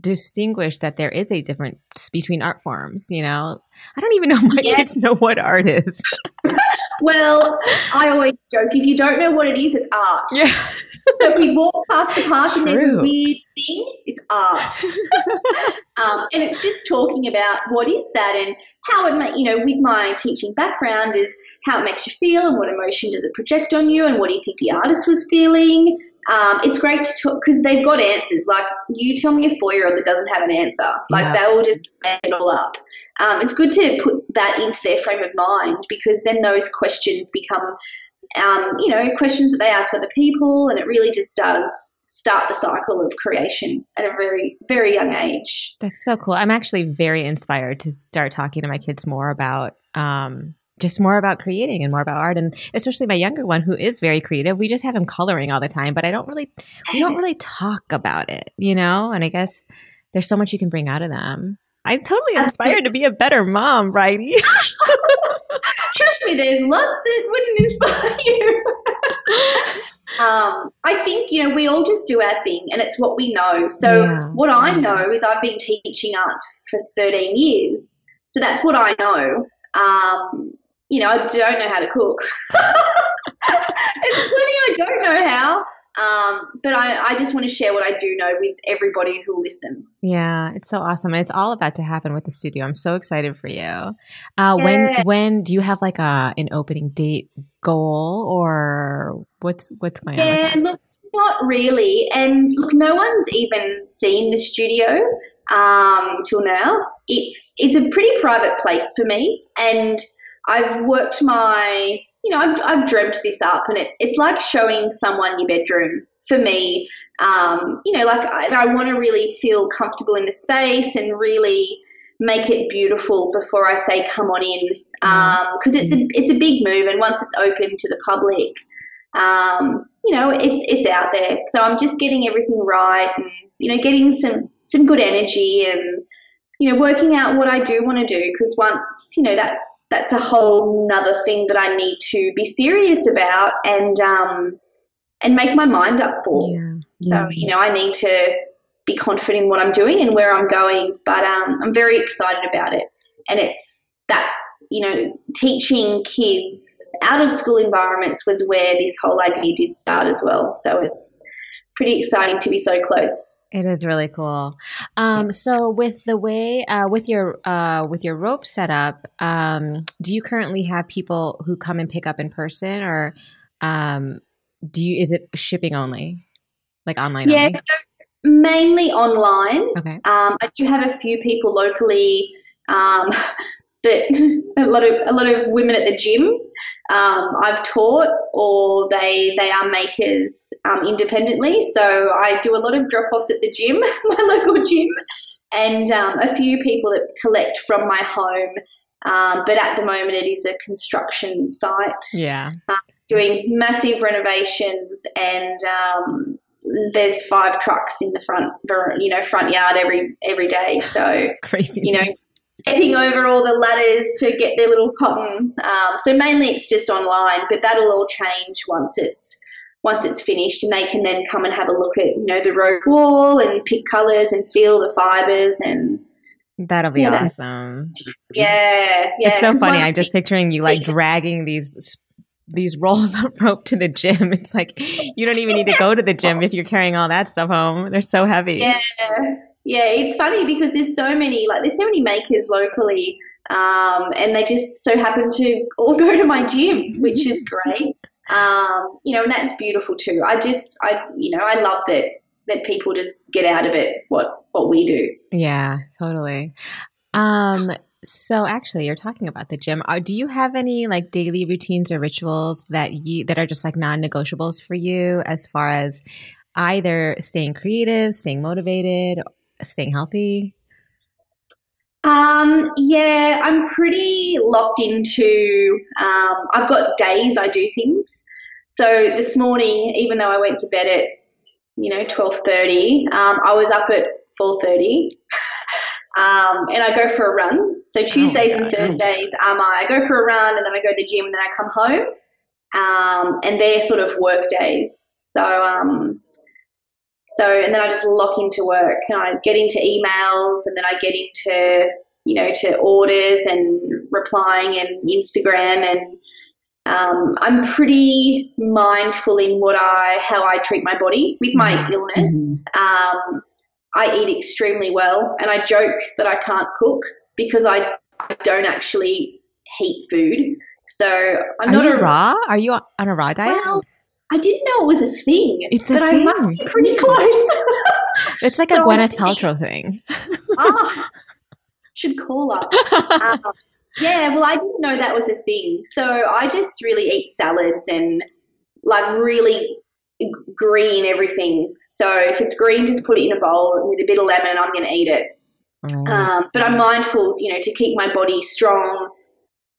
distinguish that there is a difference between art forms. You know, I don't even know my yeah. kids know what art is. well, I always joke if you don't know what it is, it's art. Yeah. so if we walk past the park True. and there's a weird thing, it's art. um, and it's just talking about what is that and how it may, you know, with my teaching background is how it makes you feel and what emotion does it project on you and what do you think the artist was feeling. Um, it's great to talk because they've got answers. Like you tell me a four-year-old that doesn't have an answer, like yeah. they will just make it all up. Um, it's good to put that into their frame of mind because then those questions become um, you know, questions that they ask other people, and it really just does start the cycle of creation at a very, very young age. That's so cool. I'm actually very inspired to start talking to my kids more about um, just more about creating and more about art and especially my younger one who is very creative we just have him coloring all the time but i don't really we don't really talk about it you know and i guess there's so much you can bring out of them I'm totally inspired to be a better mom, Brydie. Trust me, there's lots that wouldn't inspire you. um, I think, you know, we all just do our thing and it's what we know. So, yeah. what I know is I've been teaching art for 13 years. So, that's what I know. Um, you know, I don't know how to cook. There's plenty I don't know how. Um, but I, I just want to share what I do know with everybody who will listen. Yeah, it's so awesome, and it's all about to happen with the studio. I'm so excited for you. Uh, yeah. When when do you have like a an opening date goal, or what's what's going yeah, on? Yeah, look, not really. And look, no one's even seen the studio um, till now. It's it's a pretty private place for me, and I've worked my you know, I've, I've dreamt this up and it, it's like showing someone your bedroom for me. Um, you know, like I, I want to really feel comfortable in the space and really make it beautiful before I say come on in because mm. um, it's a it's a big move and once it's open to the public, um, you know, it's it's out there. So I'm just getting everything right and you know getting some some good energy and you know, working out what I do want to do because once, you know, that's that's a whole nother thing that I need to be serious about and um and make my mind up for. Yeah. So, you know, I need to be confident in what I'm doing and where I'm going, but um, I'm very excited about it. And it's that, you know, teaching kids out of school environments was where this whole idea did start as well. So it's pretty exciting to be so close. It is really cool. Um, so with the way uh, with your uh, with your rope setup, um, do you currently have people who come and pick up in person, or um, do you is it shipping only, like online? Yeah. So mainly online. Okay. Um, I do have a few people locally. Um, that a lot of a lot of women at the gym um, I've taught, or they they are makers um, independently. So I do a lot of drop offs at the gym, my local gym, and um, a few people that collect from my home. Um, but at the moment, it is a construction site. Yeah, uh, doing massive renovations, and um, there's five trucks in the front, you know, front yard every every day. So crazy, you know stepping over all the ladders to get their little cotton. Um, so mainly it's just online, but that'll all change once it's once it's finished, and they can then come and have a look at you know the rope wall and pick colours and feel the fibres and. That'll be yeah, awesome. Yeah, yeah. It's so funny. I'm just picturing you like dragging these these rolls of rope to the gym. It's like you don't even need to go to the gym if you're carrying all that stuff home. They're so heavy. Yeah, yeah, it's funny because there's so many like there's so many makers locally, um, and they just so happen to all go to my gym, which is great. Um, you know, and that's beautiful too. I just I you know I love that that people just get out of it what what we do. Yeah, totally. Um, so actually, you're talking about the gym. Are, do you have any like daily routines or rituals that you that are just like non-negotiables for you as far as either staying creative, staying motivated, staying healthy? Um, yeah, I'm pretty locked into. Um, I've got days I do things. So this morning, even though I went to bed at you know twelve thirty, um, I was up at four thirty. Um, and I go for a run. So oh Tuesdays oh and Thursdays, um, I go for a run and then I go to the gym and then I come home. Um, and they're sort of work days. So um, so, and then I just lock into work and I get into emails and then I get into, you know, to orders and replying and Instagram and um, I'm pretty mindful in what I, how I treat my body with my mm-hmm. illness. Um, I eat extremely well and I joke that I can't cook because I, don't actually heat food. So I'm Are not you a raw. Are you on a raw diet? Well, I didn't know it was a thing. It's a but thing. I must be pretty close. it's like so a Gwyneth Paltrow thing. ah, should call up. Um, yeah, well, I didn't know that was a thing. So I just really eat salads and like really green everything. So if it's green, just put it in a bowl with a bit of lemon and I'm going to eat it. Mm. Um, but I'm mindful, you know, to keep my body strong,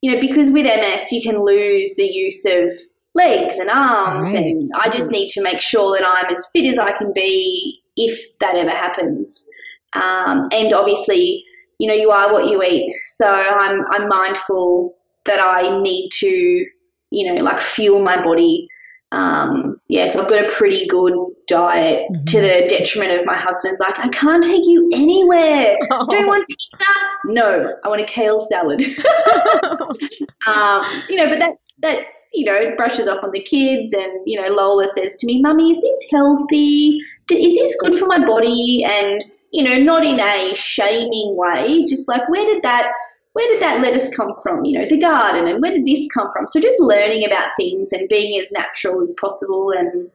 you know, because with MS you can lose the use of legs and arms, right. and I just need to make sure that I'm as fit as I can be if that ever happens. Um, and obviously, you know, you are what you eat. So I'm I'm mindful that I need to, you know, like fuel my body. Um, yeah, so I've got a pretty good diet mm-hmm. to the detriment of my husband's like, I can't take you anywhere. Oh. Do you want pizza? No, I want a kale salad. um, you know, but that's that's you know it brushes off on the kids, and you know Lola says to me, "Mummy, is this healthy? Is this good for my body?" And you know, not in a shaming way, just like where did that where did that lettuce come from? You know, the garden, and where did this come from? So just learning about things and being as natural as possible, and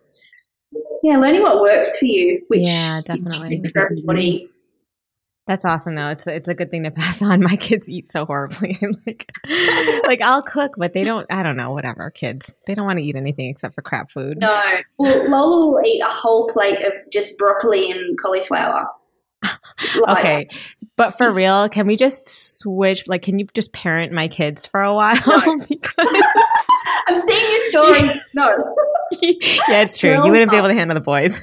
yeah, learning what works for you, which yeah, definitely for everybody. That's awesome though. It's it's a good thing to pass on. My kids eat so horribly. like like I'll cook, but they don't I don't know, whatever. Kids. They don't want to eat anything except for crap food. No. Well Lola will eat a whole plate of just broccoli and cauliflower. Okay. But for real, can we just switch like can you just parent my kids for a while? No. because I'm seeing your stories. No. yeah, it's true. Girl, you wouldn't be able to handle the boys.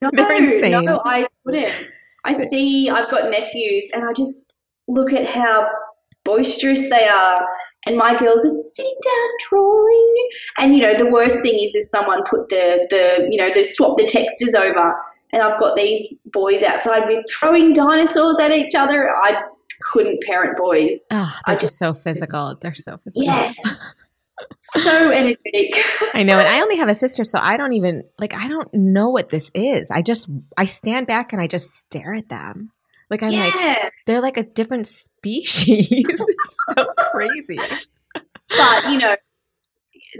no, They're insane. No, I wouldn't. I see, I've got nephews, and I just look at how boisterous they are. And my girls are sitting down drawing. And, you know, the worst thing is if someone put the, the you know, they swap the textures over. And I've got these boys outside with throwing dinosaurs at each other. I couldn't parent boys. Oh, they're I just so physical. They're so physical. Yes. so energetic. I know. And I only have a sister, so I don't even like I don't know what this is. I just I stand back and I just stare at them. Like I'm yeah. like they're like a different species. it's so crazy. But you know,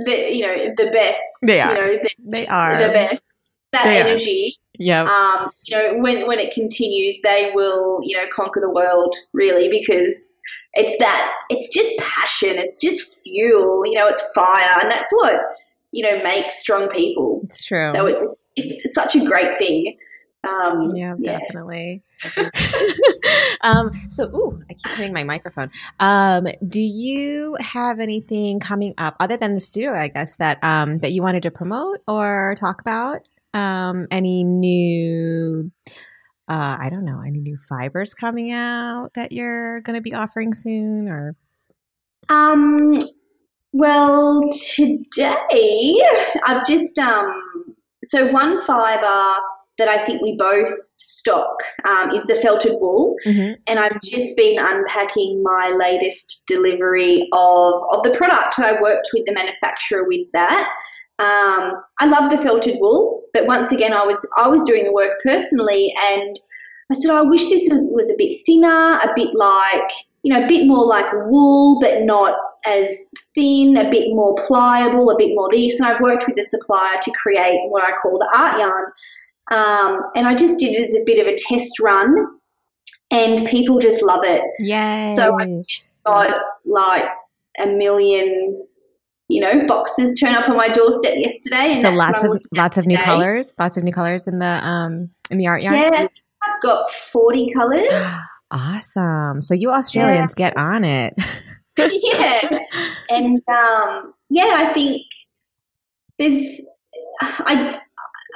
the you know, the best. They are. You know, they are the best. That they energy. Yeah. Um, you know, when when it continues, they will, you know, conquer the world really because it's that it's just passion it's just fuel you know it's fire and that's what you know makes strong people it's true so it, it's such a great thing um, yeah, yeah, definitely. um, so, ooh, I keep hitting my microphone. Um, do you have anything coming up other than the studio? I guess that um, that you wanted to promote or talk about? Um, any new uh, I don't know, any new fibers coming out that you're going to be offering soon or? Um, well, today I've just, um, so one fiber that I think we both stock um, is the felted wool, mm-hmm. and I've just been unpacking my latest delivery of, of the product. I worked with the manufacturer with that. Um, I love the felted wool, but once again, I was I was doing the work personally, and I said, I wish this was, was a bit thinner, a bit like, you know, a bit more like wool, but not as thin, a bit more pliable, a bit more this. And I've worked with the supplier to create what I call the art yarn. Um, and I just did it as a bit of a test run, and people just love it. Yeah. So I just got like a million you know, boxes turn up on my doorstep yesterday. so lots of lots of new colors, lots of new colors in the um in the art yarn. Yeah, I've got 40 colors. awesome. So you Australians yeah. get on it. yeah. And um, yeah, I think there's I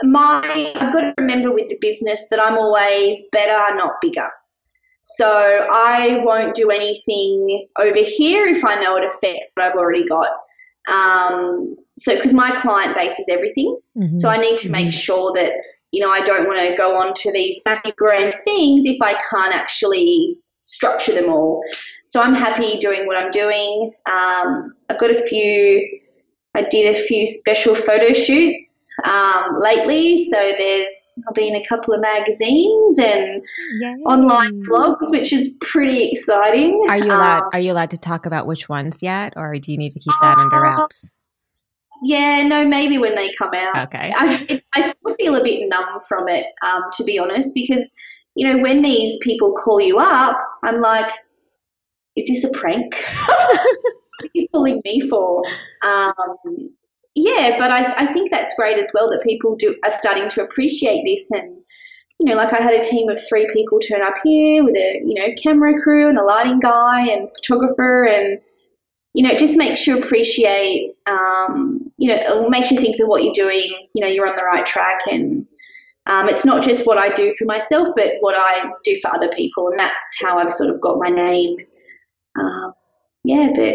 my I've got to remember with the business that I'm always better, not bigger. So I won't do anything over here if I know it affects what I've already got. Um, so because my client base is everything, mm-hmm. so I need to make mm-hmm. sure that you know, I don't want to go on to these massive grand things if I can't actually structure them all. So I'm happy doing what I'm doing. Um, I've got a few, I did a few special photo shoots um, lately. So there's, I've been a couple of magazines and Yay. online blogs, which is pretty exciting. Are you allowed? Um, are you allowed to talk about which ones yet, or do you need to keep that uh, under wraps? Yeah, no, maybe when they come out. Okay. I, I still feel a bit numb from it, um, to be honest, because, you know, when these people call you up, I'm like, is this a prank? you calling me for? Um, yeah, but I, I think that's great as well that people do are starting to appreciate this and you know, like I had a team of three people turn up here with a, you know, camera crew and a lighting guy and photographer and you know, it just makes you appreciate, um, you know, it makes you think that what you're doing, you know, you're on the right track and, um, it's not just what I do for myself, but what I do for other people, and that's how I've sort of got my name. Uh, yeah, but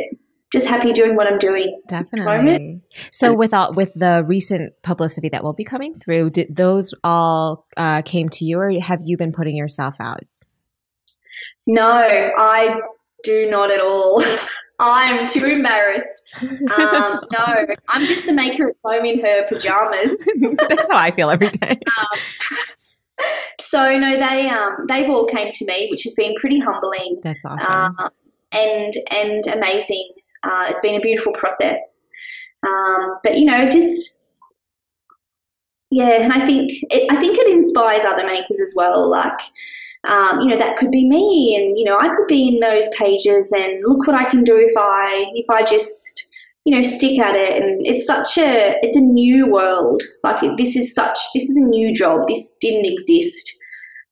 just happy doing what I'm doing. Definitely. So with all with the recent publicity that will be coming through, did those all uh, came to you, or have you been putting yourself out? No, I do not at all. I'm too embarrassed. Um, no, I'm just the maker at home in her pajamas. That's how I feel every day. Um, so no, they um, they've all came to me, which has been pretty humbling. That's awesome. Uh, and and amazing. Uh, it's been a beautiful process. Um, but you know, just yeah, and I think it, I think it inspires other makers as well. Like, um, you know, that could be me, and you know, I could be in those pages, and look what I can do if I if I just you know stick at it. And it's such a it's a new world. Like this is such this is a new job. This didn't exist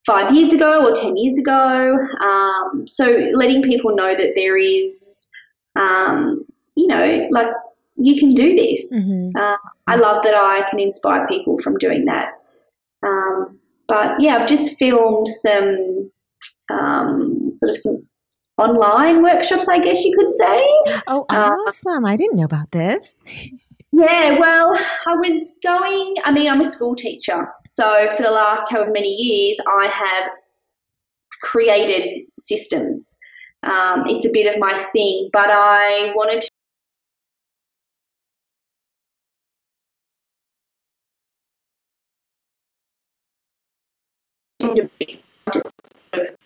five years ago or ten years ago. Um, so letting people know that there is, um, you know, like you can do this. Mm-hmm. Uh, I love that I can inspire people from doing that. Um, but yeah, I've just filmed some um, sort of some online workshops, I guess you could say. Oh, uh, awesome! Uh, I didn't know about this. Yeah, well, I was going, I mean, I'm a school teacher. So for the last however many years, I have created systems. Um, it's a bit of my thing, but I wanted to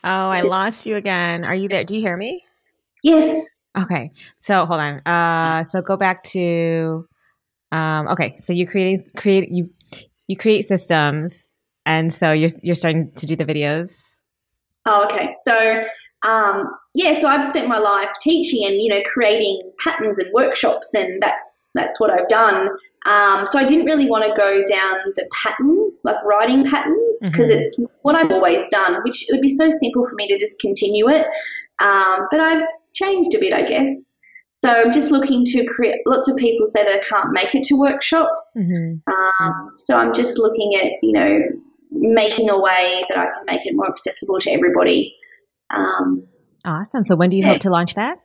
Oh, I lost you again. Are you there? Do you hear me? Yes. Okay. So hold on. Uh, so go back to. Um, okay. So you create create you you create systems, and so you're you're starting to do the videos. Oh, okay. So um, yeah, so I've spent my life teaching and you know creating patterns and workshops, and that's that's what I've done. Um, so I didn't really want to go down the pattern, like writing patterns, because mm-hmm. it's what I've always done, which it would be so simple for me to just continue it. Um, but I've changed a bit, I guess. So I'm just looking to create. Lots of people say they can't make it to workshops, mm-hmm. um, so I'm just looking at you know making a way that I can make it more accessible to everybody. Um, awesome. So when do you hope to launch that?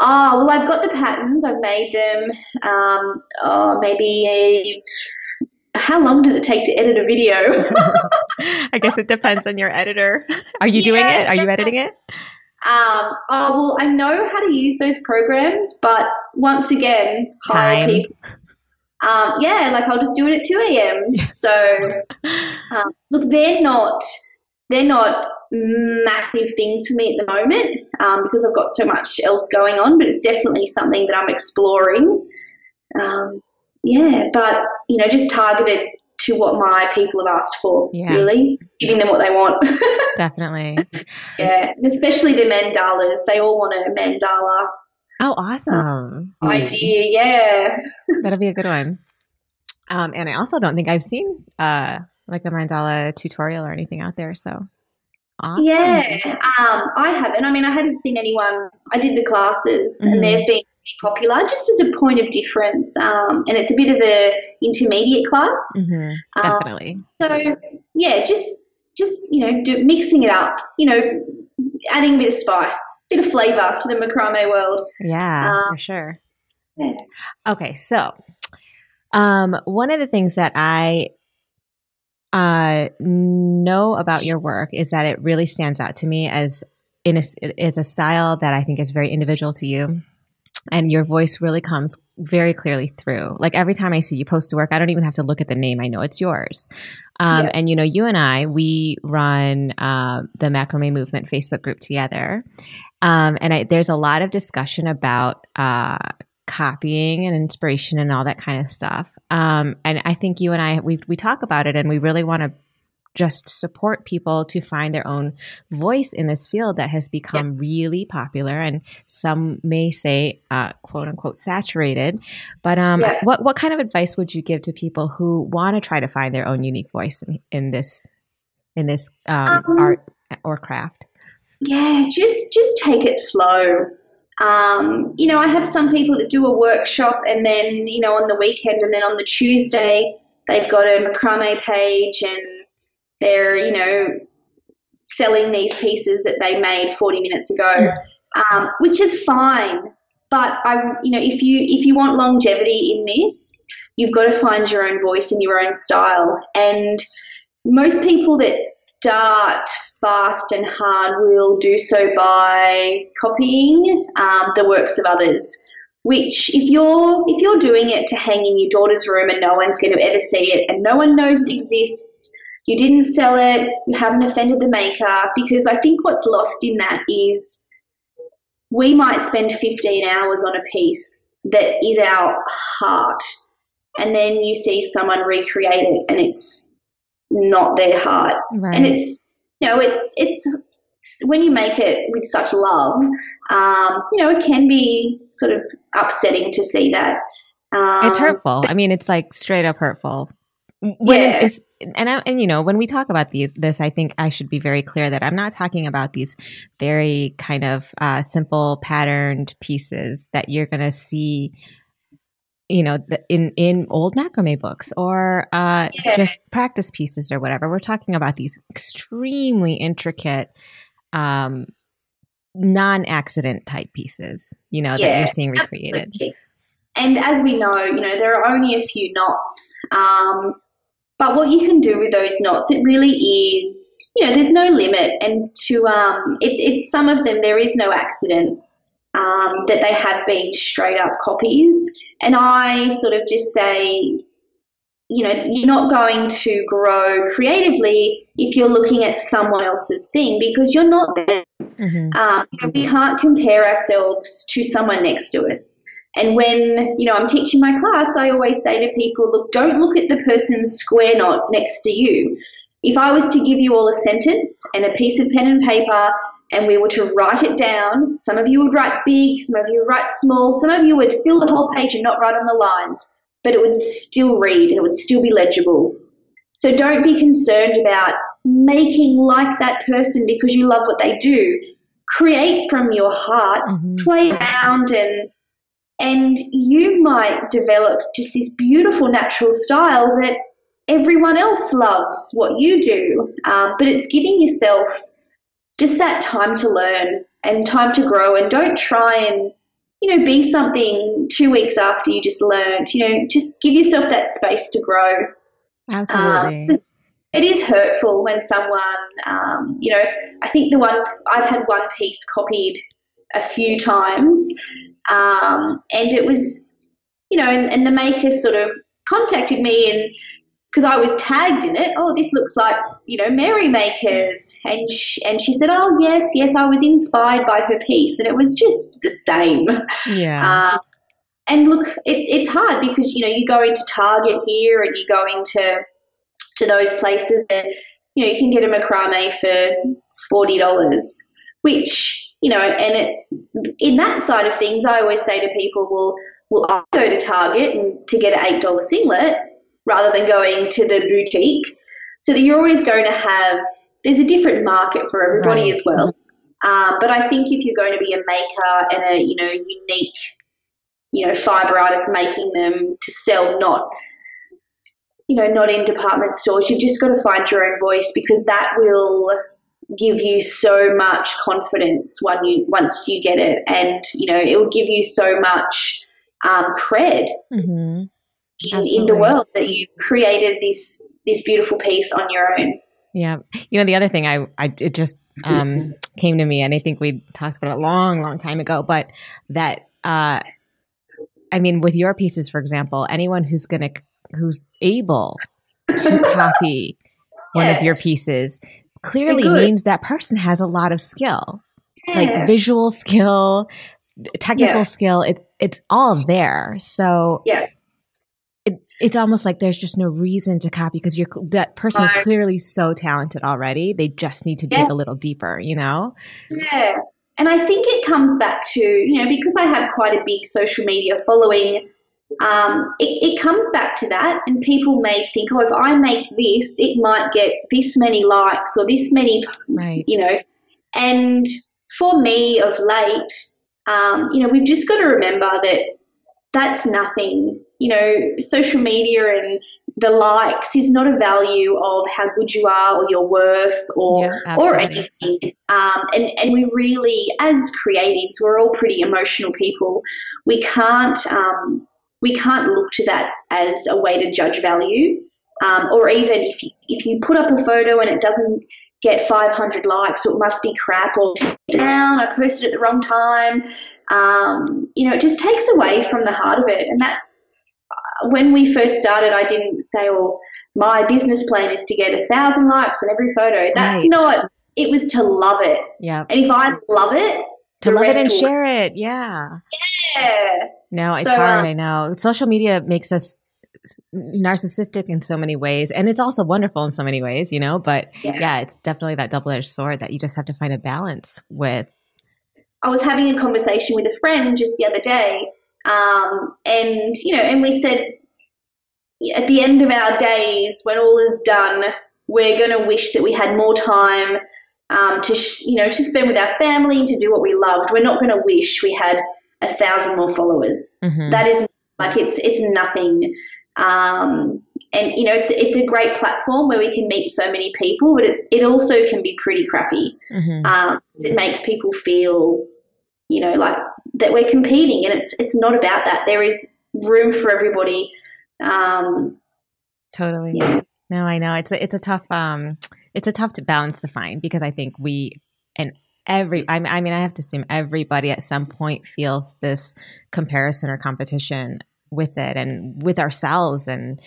Oh, well, I've got the patterns. I've made them. Um, oh, maybe a, how long does it take to edit a video? I guess it depends on your editor. Are you yeah, doing it? Are you editing it? Um, oh, well, I know how to use those programs, but once again, hire people. Um, yeah, like I'll just do it at 2 a.m. So, um, look, they're not, they're not massive things for me at the moment um, because I've got so much else going on, but it's definitely something that I'm exploring. Um, yeah, but you know, just targeted to what my people have asked for. Yeah. Really, just giving them what they want. definitely. Yeah, especially the mandalas. They all want a mandala. Oh, awesome idea! Yeah, that'll be a good one. Um, and I also don't think I've seen uh, like a mandala tutorial or anything out there. So Awesome. Yeah, um, I haven't. I mean, I hadn't seen anyone. I did the classes, mm-hmm. and they've been popular just as a point of difference. Um, and it's a bit of a intermediate class. Mm-hmm. Definitely. Um, so yeah, just just you know, do, mixing it up. You know, adding a bit of spice, a bit of flavor to the macrame world. Yeah, um, for sure. Yeah. Okay, so um, one of the things that I uh, know about your work is that it really stands out to me as in a, is a style that I think is very individual to you. And your voice really comes very clearly through. Like every time I see you post to work, I don't even have to look at the name. I know it's yours. Um, yeah. And you know, you and I, we run uh, the macrame movement Facebook group together. Um, and I, there's a lot of discussion about uh, copying and inspiration and all that kind of stuff. Um, and I think you and I we we talk about it, and we really want to just support people to find their own voice in this field that has become really popular and some may say uh, quote unquote saturated. But um, what, what kind of advice would you give to people who want to try to find their own unique voice in, in this in this um, um, art or craft? yeah just just take it slow um, you know, I have some people that do a workshop and then, you know, on the weekend and then on the Tuesday, they've got a macrame page and they're, you know, selling these pieces that they made 40 minutes ago, um, which is fine. But I, you know, if you if you want longevity in this, you've got to find your own voice and your own style. And most people that start fast and hard will do so by copying um, the works of others. Which, if you're if you're doing it to hang in your daughter's room and no one's going to ever see it and no one knows it exists, you didn't sell it, you haven't offended the maker. Because I think what's lost in that is we might spend 15 hours on a piece that is our heart, and then you see someone recreate it and it's not their heart, Right. and it's you know it's it's when you make it with such love, um, you know it can be sort of upsetting to see that. Um, it's hurtful. I mean, it's like straight up hurtful. When Yeah. it is, and I, and you know, when we talk about these, this, I think I should be very clear that I'm not talking about these very kind of uh, simple patterned pieces that you're going to see, you know, the, in in old macrame books or uh, Yeah. just practice pieces or whatever. We're talking about these extremely intricate. Um, non-accident type pieces you know that you're seeing recreated Absolutely. And as we know, you know, there are only a few knots. Um, but what you can do with those knots, it really is, you know, there's no limit. And to, um, it, it's some of them, there is no accident um, that they have been straight up copies. And I sort of just say, you know, you're not going to grow creatively if you're looking at someone else's thing because you're not there. Mhm. Um, you know, we can't compare ourselves to someone next to us. And when you know I'm teaching my class, I always say to people, look, don't look at the person's square knot next to you. If I was to give you all a sentence and a piece of pen and paper, and we were to write it down, some of you would write big, some of you would write small, some of you would fill the whole page and not write on the lines, but it would still read and it would still be legible. So don't be concerned about making like that person because you love what they do. Create from your heart, Mhm. play around and and you might develop just this beautiful natural style that everyone else loves what you do. Um, but it's giving yourself just that time to learn and time to grow and don't try and you know be something two weeks after you just learned you know just give yourself that space to grow. Absolutely. Um, it is hurtful when someone, um, you know, I think the one I've had one piece copied a few times, um, and it was, you know, and, and the maker sort of contacted me and because I was tagged in it. Oh, this looks like you know Mary Makers, and she, and she said, oh yes, yes, I was inspired by her piece, and it was just the same. yeah Um, and look, it, it's hard because you know you go into Target here and you go into to those places and you know you can get a macrame for forty dollars, which you know, and it in that side of things, I always say to people, well, well, I go to Target and to get an eight dollar singlet rather than going to the boutique, so that you're always going to have there's a different market for everybody Right. as well. Um, but I think if you're going to be a maker and a you know unique, you know fiber artist making them to sell, not you know not in department stores, you've just got to find your own voice because that will give you so much confidence when you once you get it, and you know it will give you so much um, cred hmm in, in the world that you created this this beautiful piece on your own. Yeah. You know, the other thing I, I it just um, came to me, and I think we talked about it a long, long time ago, but that, uh, I mean, with your pieces, for example, anyone who's going to, who's able to copy one of your pieces clearly means that person has a lot of skill, Yeah. like visual skill, technical Yeah. skill. It's, it's all there. So, Yeah. It, it's almost like there's just no reason to copy because you're that person is clearly so talented already. They just need to dig a little deeper, you know? Yeah. And I think it comes back to, you know, because I have quite a big social media following, um, it, it comes back to that. And people may think, oh, if I make this, it might get this many likes or this many, Right. you know. And for me of late, um, you know, we've just got to remember that that's nothing. You know, social media and the likes is not a value of how good you are or your worth or Yeah, or anything. Um, and and we really, as creatives, we're all pretty emotional people. We can't um, we can't look to that as a way to judge value. Um, or even if you, if you put up a photo and it doesn't get 500 likes, or it must be crap, or down, I posted at the wrong time. Um, you know, it just takes away from the heart of it, and that's when we first started, I didn't say, well, my business plan is to get a thousand likes on every photo. That's Right. not, it was to love it. Yeah. And if I love it, To love it and will- share it. Yeah. Yeah. No, it's So, hard. um, I know. Social media makes us narcissistic in so many ways, and it's also wonderful in so many ways, you know. But Yeah. yeah, it's definitely that double edged sword that you just have to find a balance with. I was having a conversation with a friend just the other day, um, and you know, and we said at the end of our days, when all is done, we're going to wish that we had more time um, to, sh- you know, to spend with our family and to do what we loved. We're not going to wish we had a thousand more followers. Mhm. That is like it's it's nothing. Um, and you know, it's it's a great platform where we can meet so many people, but it, it also can be pretty crappy Mhm. um, it makes people feel, you know, like that we're competing, and it's it's not about that. There is room for everybody. Um, Totally. yeah, No, I know. It's a it's a tough um it's a tough to balance to find because I think we and every I mean, I mean I have to assume everybody at some point feels this comparison or competition with it and with ourselves and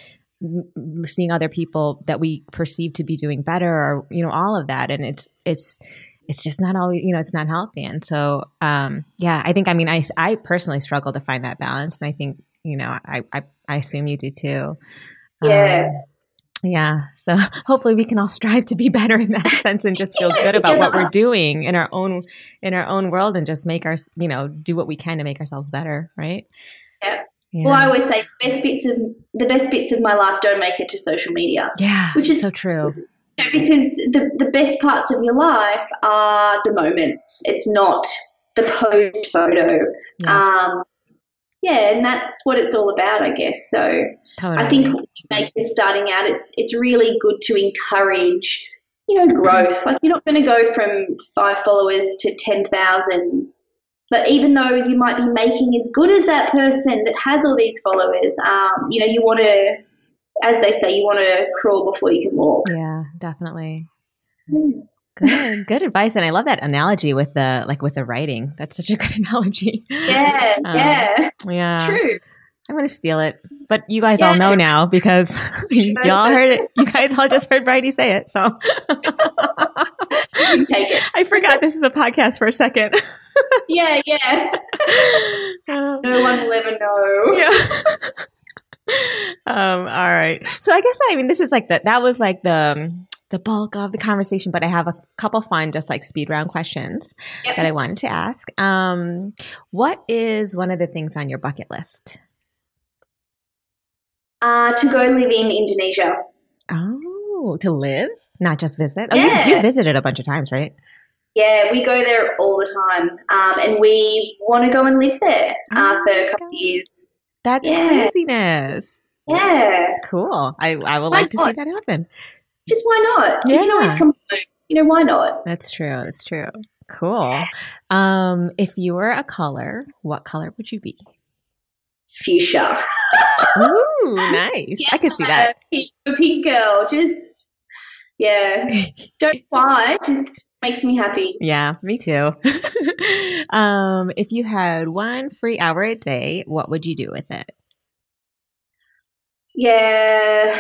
seeing other people that we perceive to be doing better or you know all of that and it's it's it's just not always you know it's not healthy and so um yeah i think i mean i i personally struggle to find that balance and i think you know i i, I assume you do too Yeah. Um, yeah so hopefully we can all strive to be better in that sense and just feel Yeah, good about what we're doing in our own in our own world and just make our you know do what we can to make ourselves better right Yeah. yeah. Well, I always say the best bits of the best bits of my life don't make it to social media. yeah which is- so true Because the the best parts of your life are the moments. It's not the posed photo. Yeah. Um, yeah, and that's what it's all about, I guess. So. totally I think when you make this starting out, it's it's really good to encourage, you know, growth. Like you're not going to go from five followers to ten thousand, but even though you might be making as good as that person that has all these followers, um, you know, you want to, as they say, you want to crawl before you can walk. yeah definitely Good, good advice, and I love that analogy with the like with the writing. That's such a good analogy. Yeah, Um, yeah, yeah. it's true. I'm gonna steal it, but you guys all know now because you all heard it. You guys all just heard Brydie say it, so take it. I forgot this is a podcast for a second. Yeah, yeah. Um, No one will ever know. yeah. um. All right. So I guess I mean this is like the that was like the um, the bulk of the conversation, but I have a couple fun just like speed round questions Yep. that I wanted to ask. Um, what is one of the things on your bucket list? Uh, to go live in Indonesia. Oh, to live, not just visit. Oh, Yeah. you, you visited a bunch of times, right? Yeah, we go there all the time, um, and we want to go and live there uh, Oh for a couple of years. That's Yeah. craziness. Yeah, Cool. I, I would Why like to see that happen. just why not? You can always Yeah. come home. You know, why not? That's true. That's true. Cool. Um, if you were a color, what color would you be? Fuchsia. Ooh, nice. I can see that. Pink, a pink girl. Just, yeah. Don't why. Just makes me happy. Yeah, me too. um, if you had one free hour a day, what would you do with it? Yeah.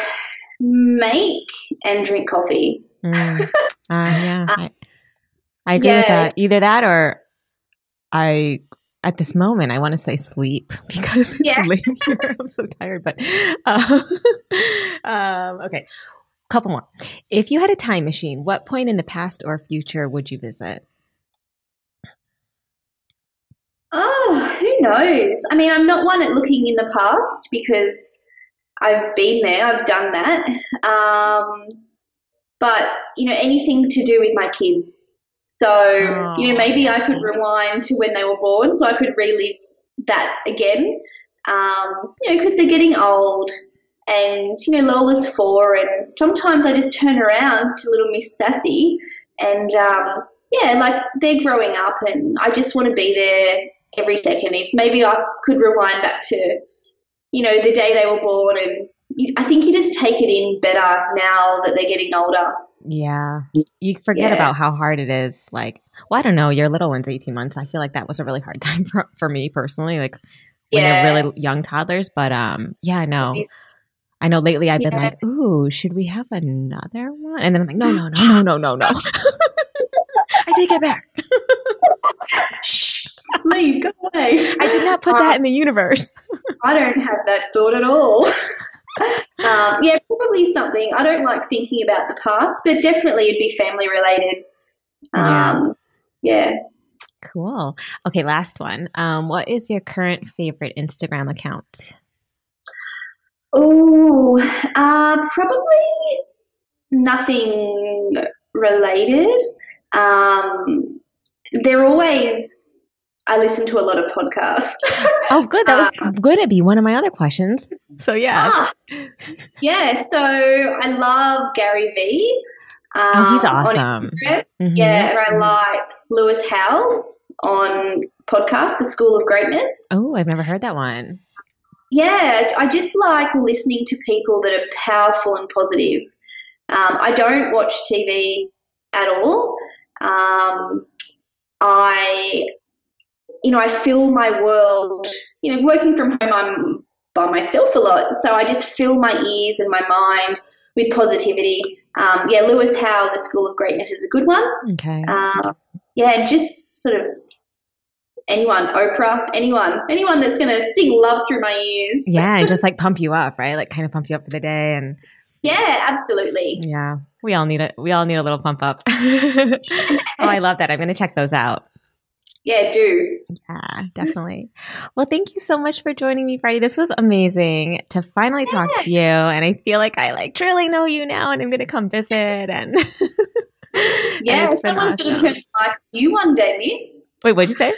Make and drink coffee. Mm. Uh, yeah, I, I agree with that. Either that or I, at this moment, I want to say sleep because it's Yeah. late here. I'm so tired. But uh, um, okay, couple more. If you had a time machine, what point in the past or future would you visit? Oh, who knows? I mean, I'm not one at looking in the past because I've been there, I've done that. Um, but, you know, anything to do with my kids. So, you know, maybe I could rewind to when they were born so I could relive that again. Um, you know, because they're getting old and you know Lola's four, and sometimes I just turn around to little Miss Sassy, and um, yeah, like they're growing up, and I just want to be there every second. If maybe I could rewind back to, you know, the day they were born, and you, I think you just take it in better now that they're getting older. Yeah. You forget Yeah. about how hard it is. Like, well, I don't know. Your little one's 18 months. I feel like that was a really hard time for, for me personally, like when Yeah. they're really young toddlers. But um, yeah, I know. It's- I know lately I've been Yeah. like, ooh, should we have another one? And then I'm like, no, no, no, no, no, no, no. I take it back. Shh, leave, go away. I did not put Um, that in the universe. I don't have that thought at all. um, yeah, probably something. I don't like thinking about the past, but definitely it'd be family related. Yeah. Um, yeah. Cool. Okay, last one. Um, what is your current favorite Instagram account? Oh, uh, probably nothing related. Um, they're always, I listen to a lot of podcasts. Oh, good. That was going to be one of my other questions. So yeah. Ah, yeah, so I love Gary Vee. Um, Oh, he's awesome. Instagram. Mhm. Yeah, and I like Lewis Howes on podcast, The School of Greatness. Oh, I've never heard that one. Yeah, I just like listening to people that are powerful and positive. Um, I don't watch TV at all. Um, I, you know, I fill my world. You know, working from home, I'm by myself a lot, so I just fill my ears and my mind with positivity. Um, yeah, Lewis Howe, The School of Greatness, is a good one. Okay. Um, yeah, just sort of anyone, Oprah, anyone, anyone that's going to sing love through my ears. Yeah, and just like pump you up, right? Like kind of pump you up for the day and Yeah, absolutely. yeah. We all need it. We all need a little pump up. oh, I love that. I'm going to check those out. Yeah, do. Yeah, definitely. Well, thank you so much for joining me, Brydie. This was amazing to finally talk to you. And I feel like I like truly know you now and I'm going to come visit. And Yeah, and someone's going to turn on you one day, Miss. Wait, what'd you say?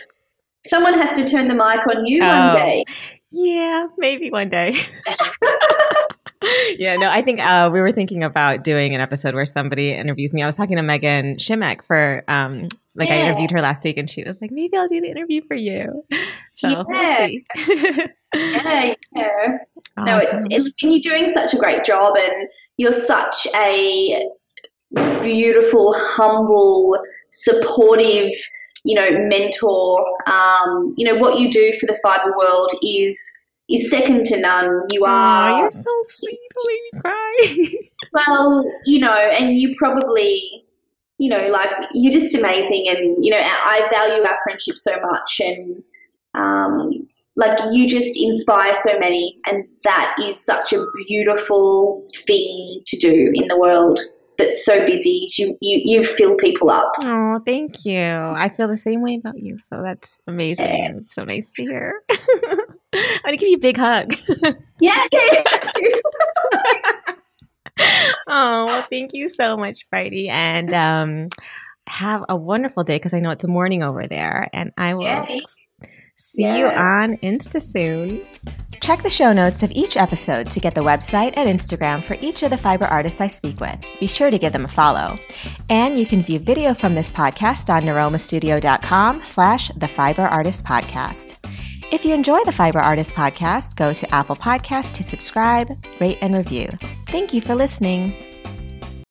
Someone has to turn the mic on you Oh. one day. Yeah, maybe one day. yeah, no, I think uh, we were thinking about doing an episode where somebody interviews me. I was talking to Megan Shimek for, um, like, I interviewed her last week, and she was like, maybe I'll do the interview for you. So, we'll Yeah. see. Yeah, yeah. No, it's, Awesome. and you're doing such a great job, and you're such a beautiful, humble, supportive, you know, mentor. Um, you know what you do for the fibre world is is second to none. You are you're so sweet. Me cry. well, you know, and you probably, you know, like you're just amazing, and you know, I value our friendship so much, and um, like you just inspire so many, and that is such a beautiful thing to do in the world that's so busy. You you you fill people up. Oh, thank you. I feel the same way about you. So that's amazing. and It's so nice to hear. I'm going to give you a big hug. Yeah, yeah. oh, well, thank you so much, Brydie. And um, have a wonderful day because I know it's morning over there. And I will Yay. See you on Insta soon. Check the show notes of each episode to get the website and Instagram for each of the fiber artists I speak with. Be sure to give them a follow. And you can view video from this podcast on niromastudio.com slash the fiber artist podcast. If you enjoy the Fiber Artist podcast, go to Apple Podcasts to subscribe, rate, and review. Thank you for listening.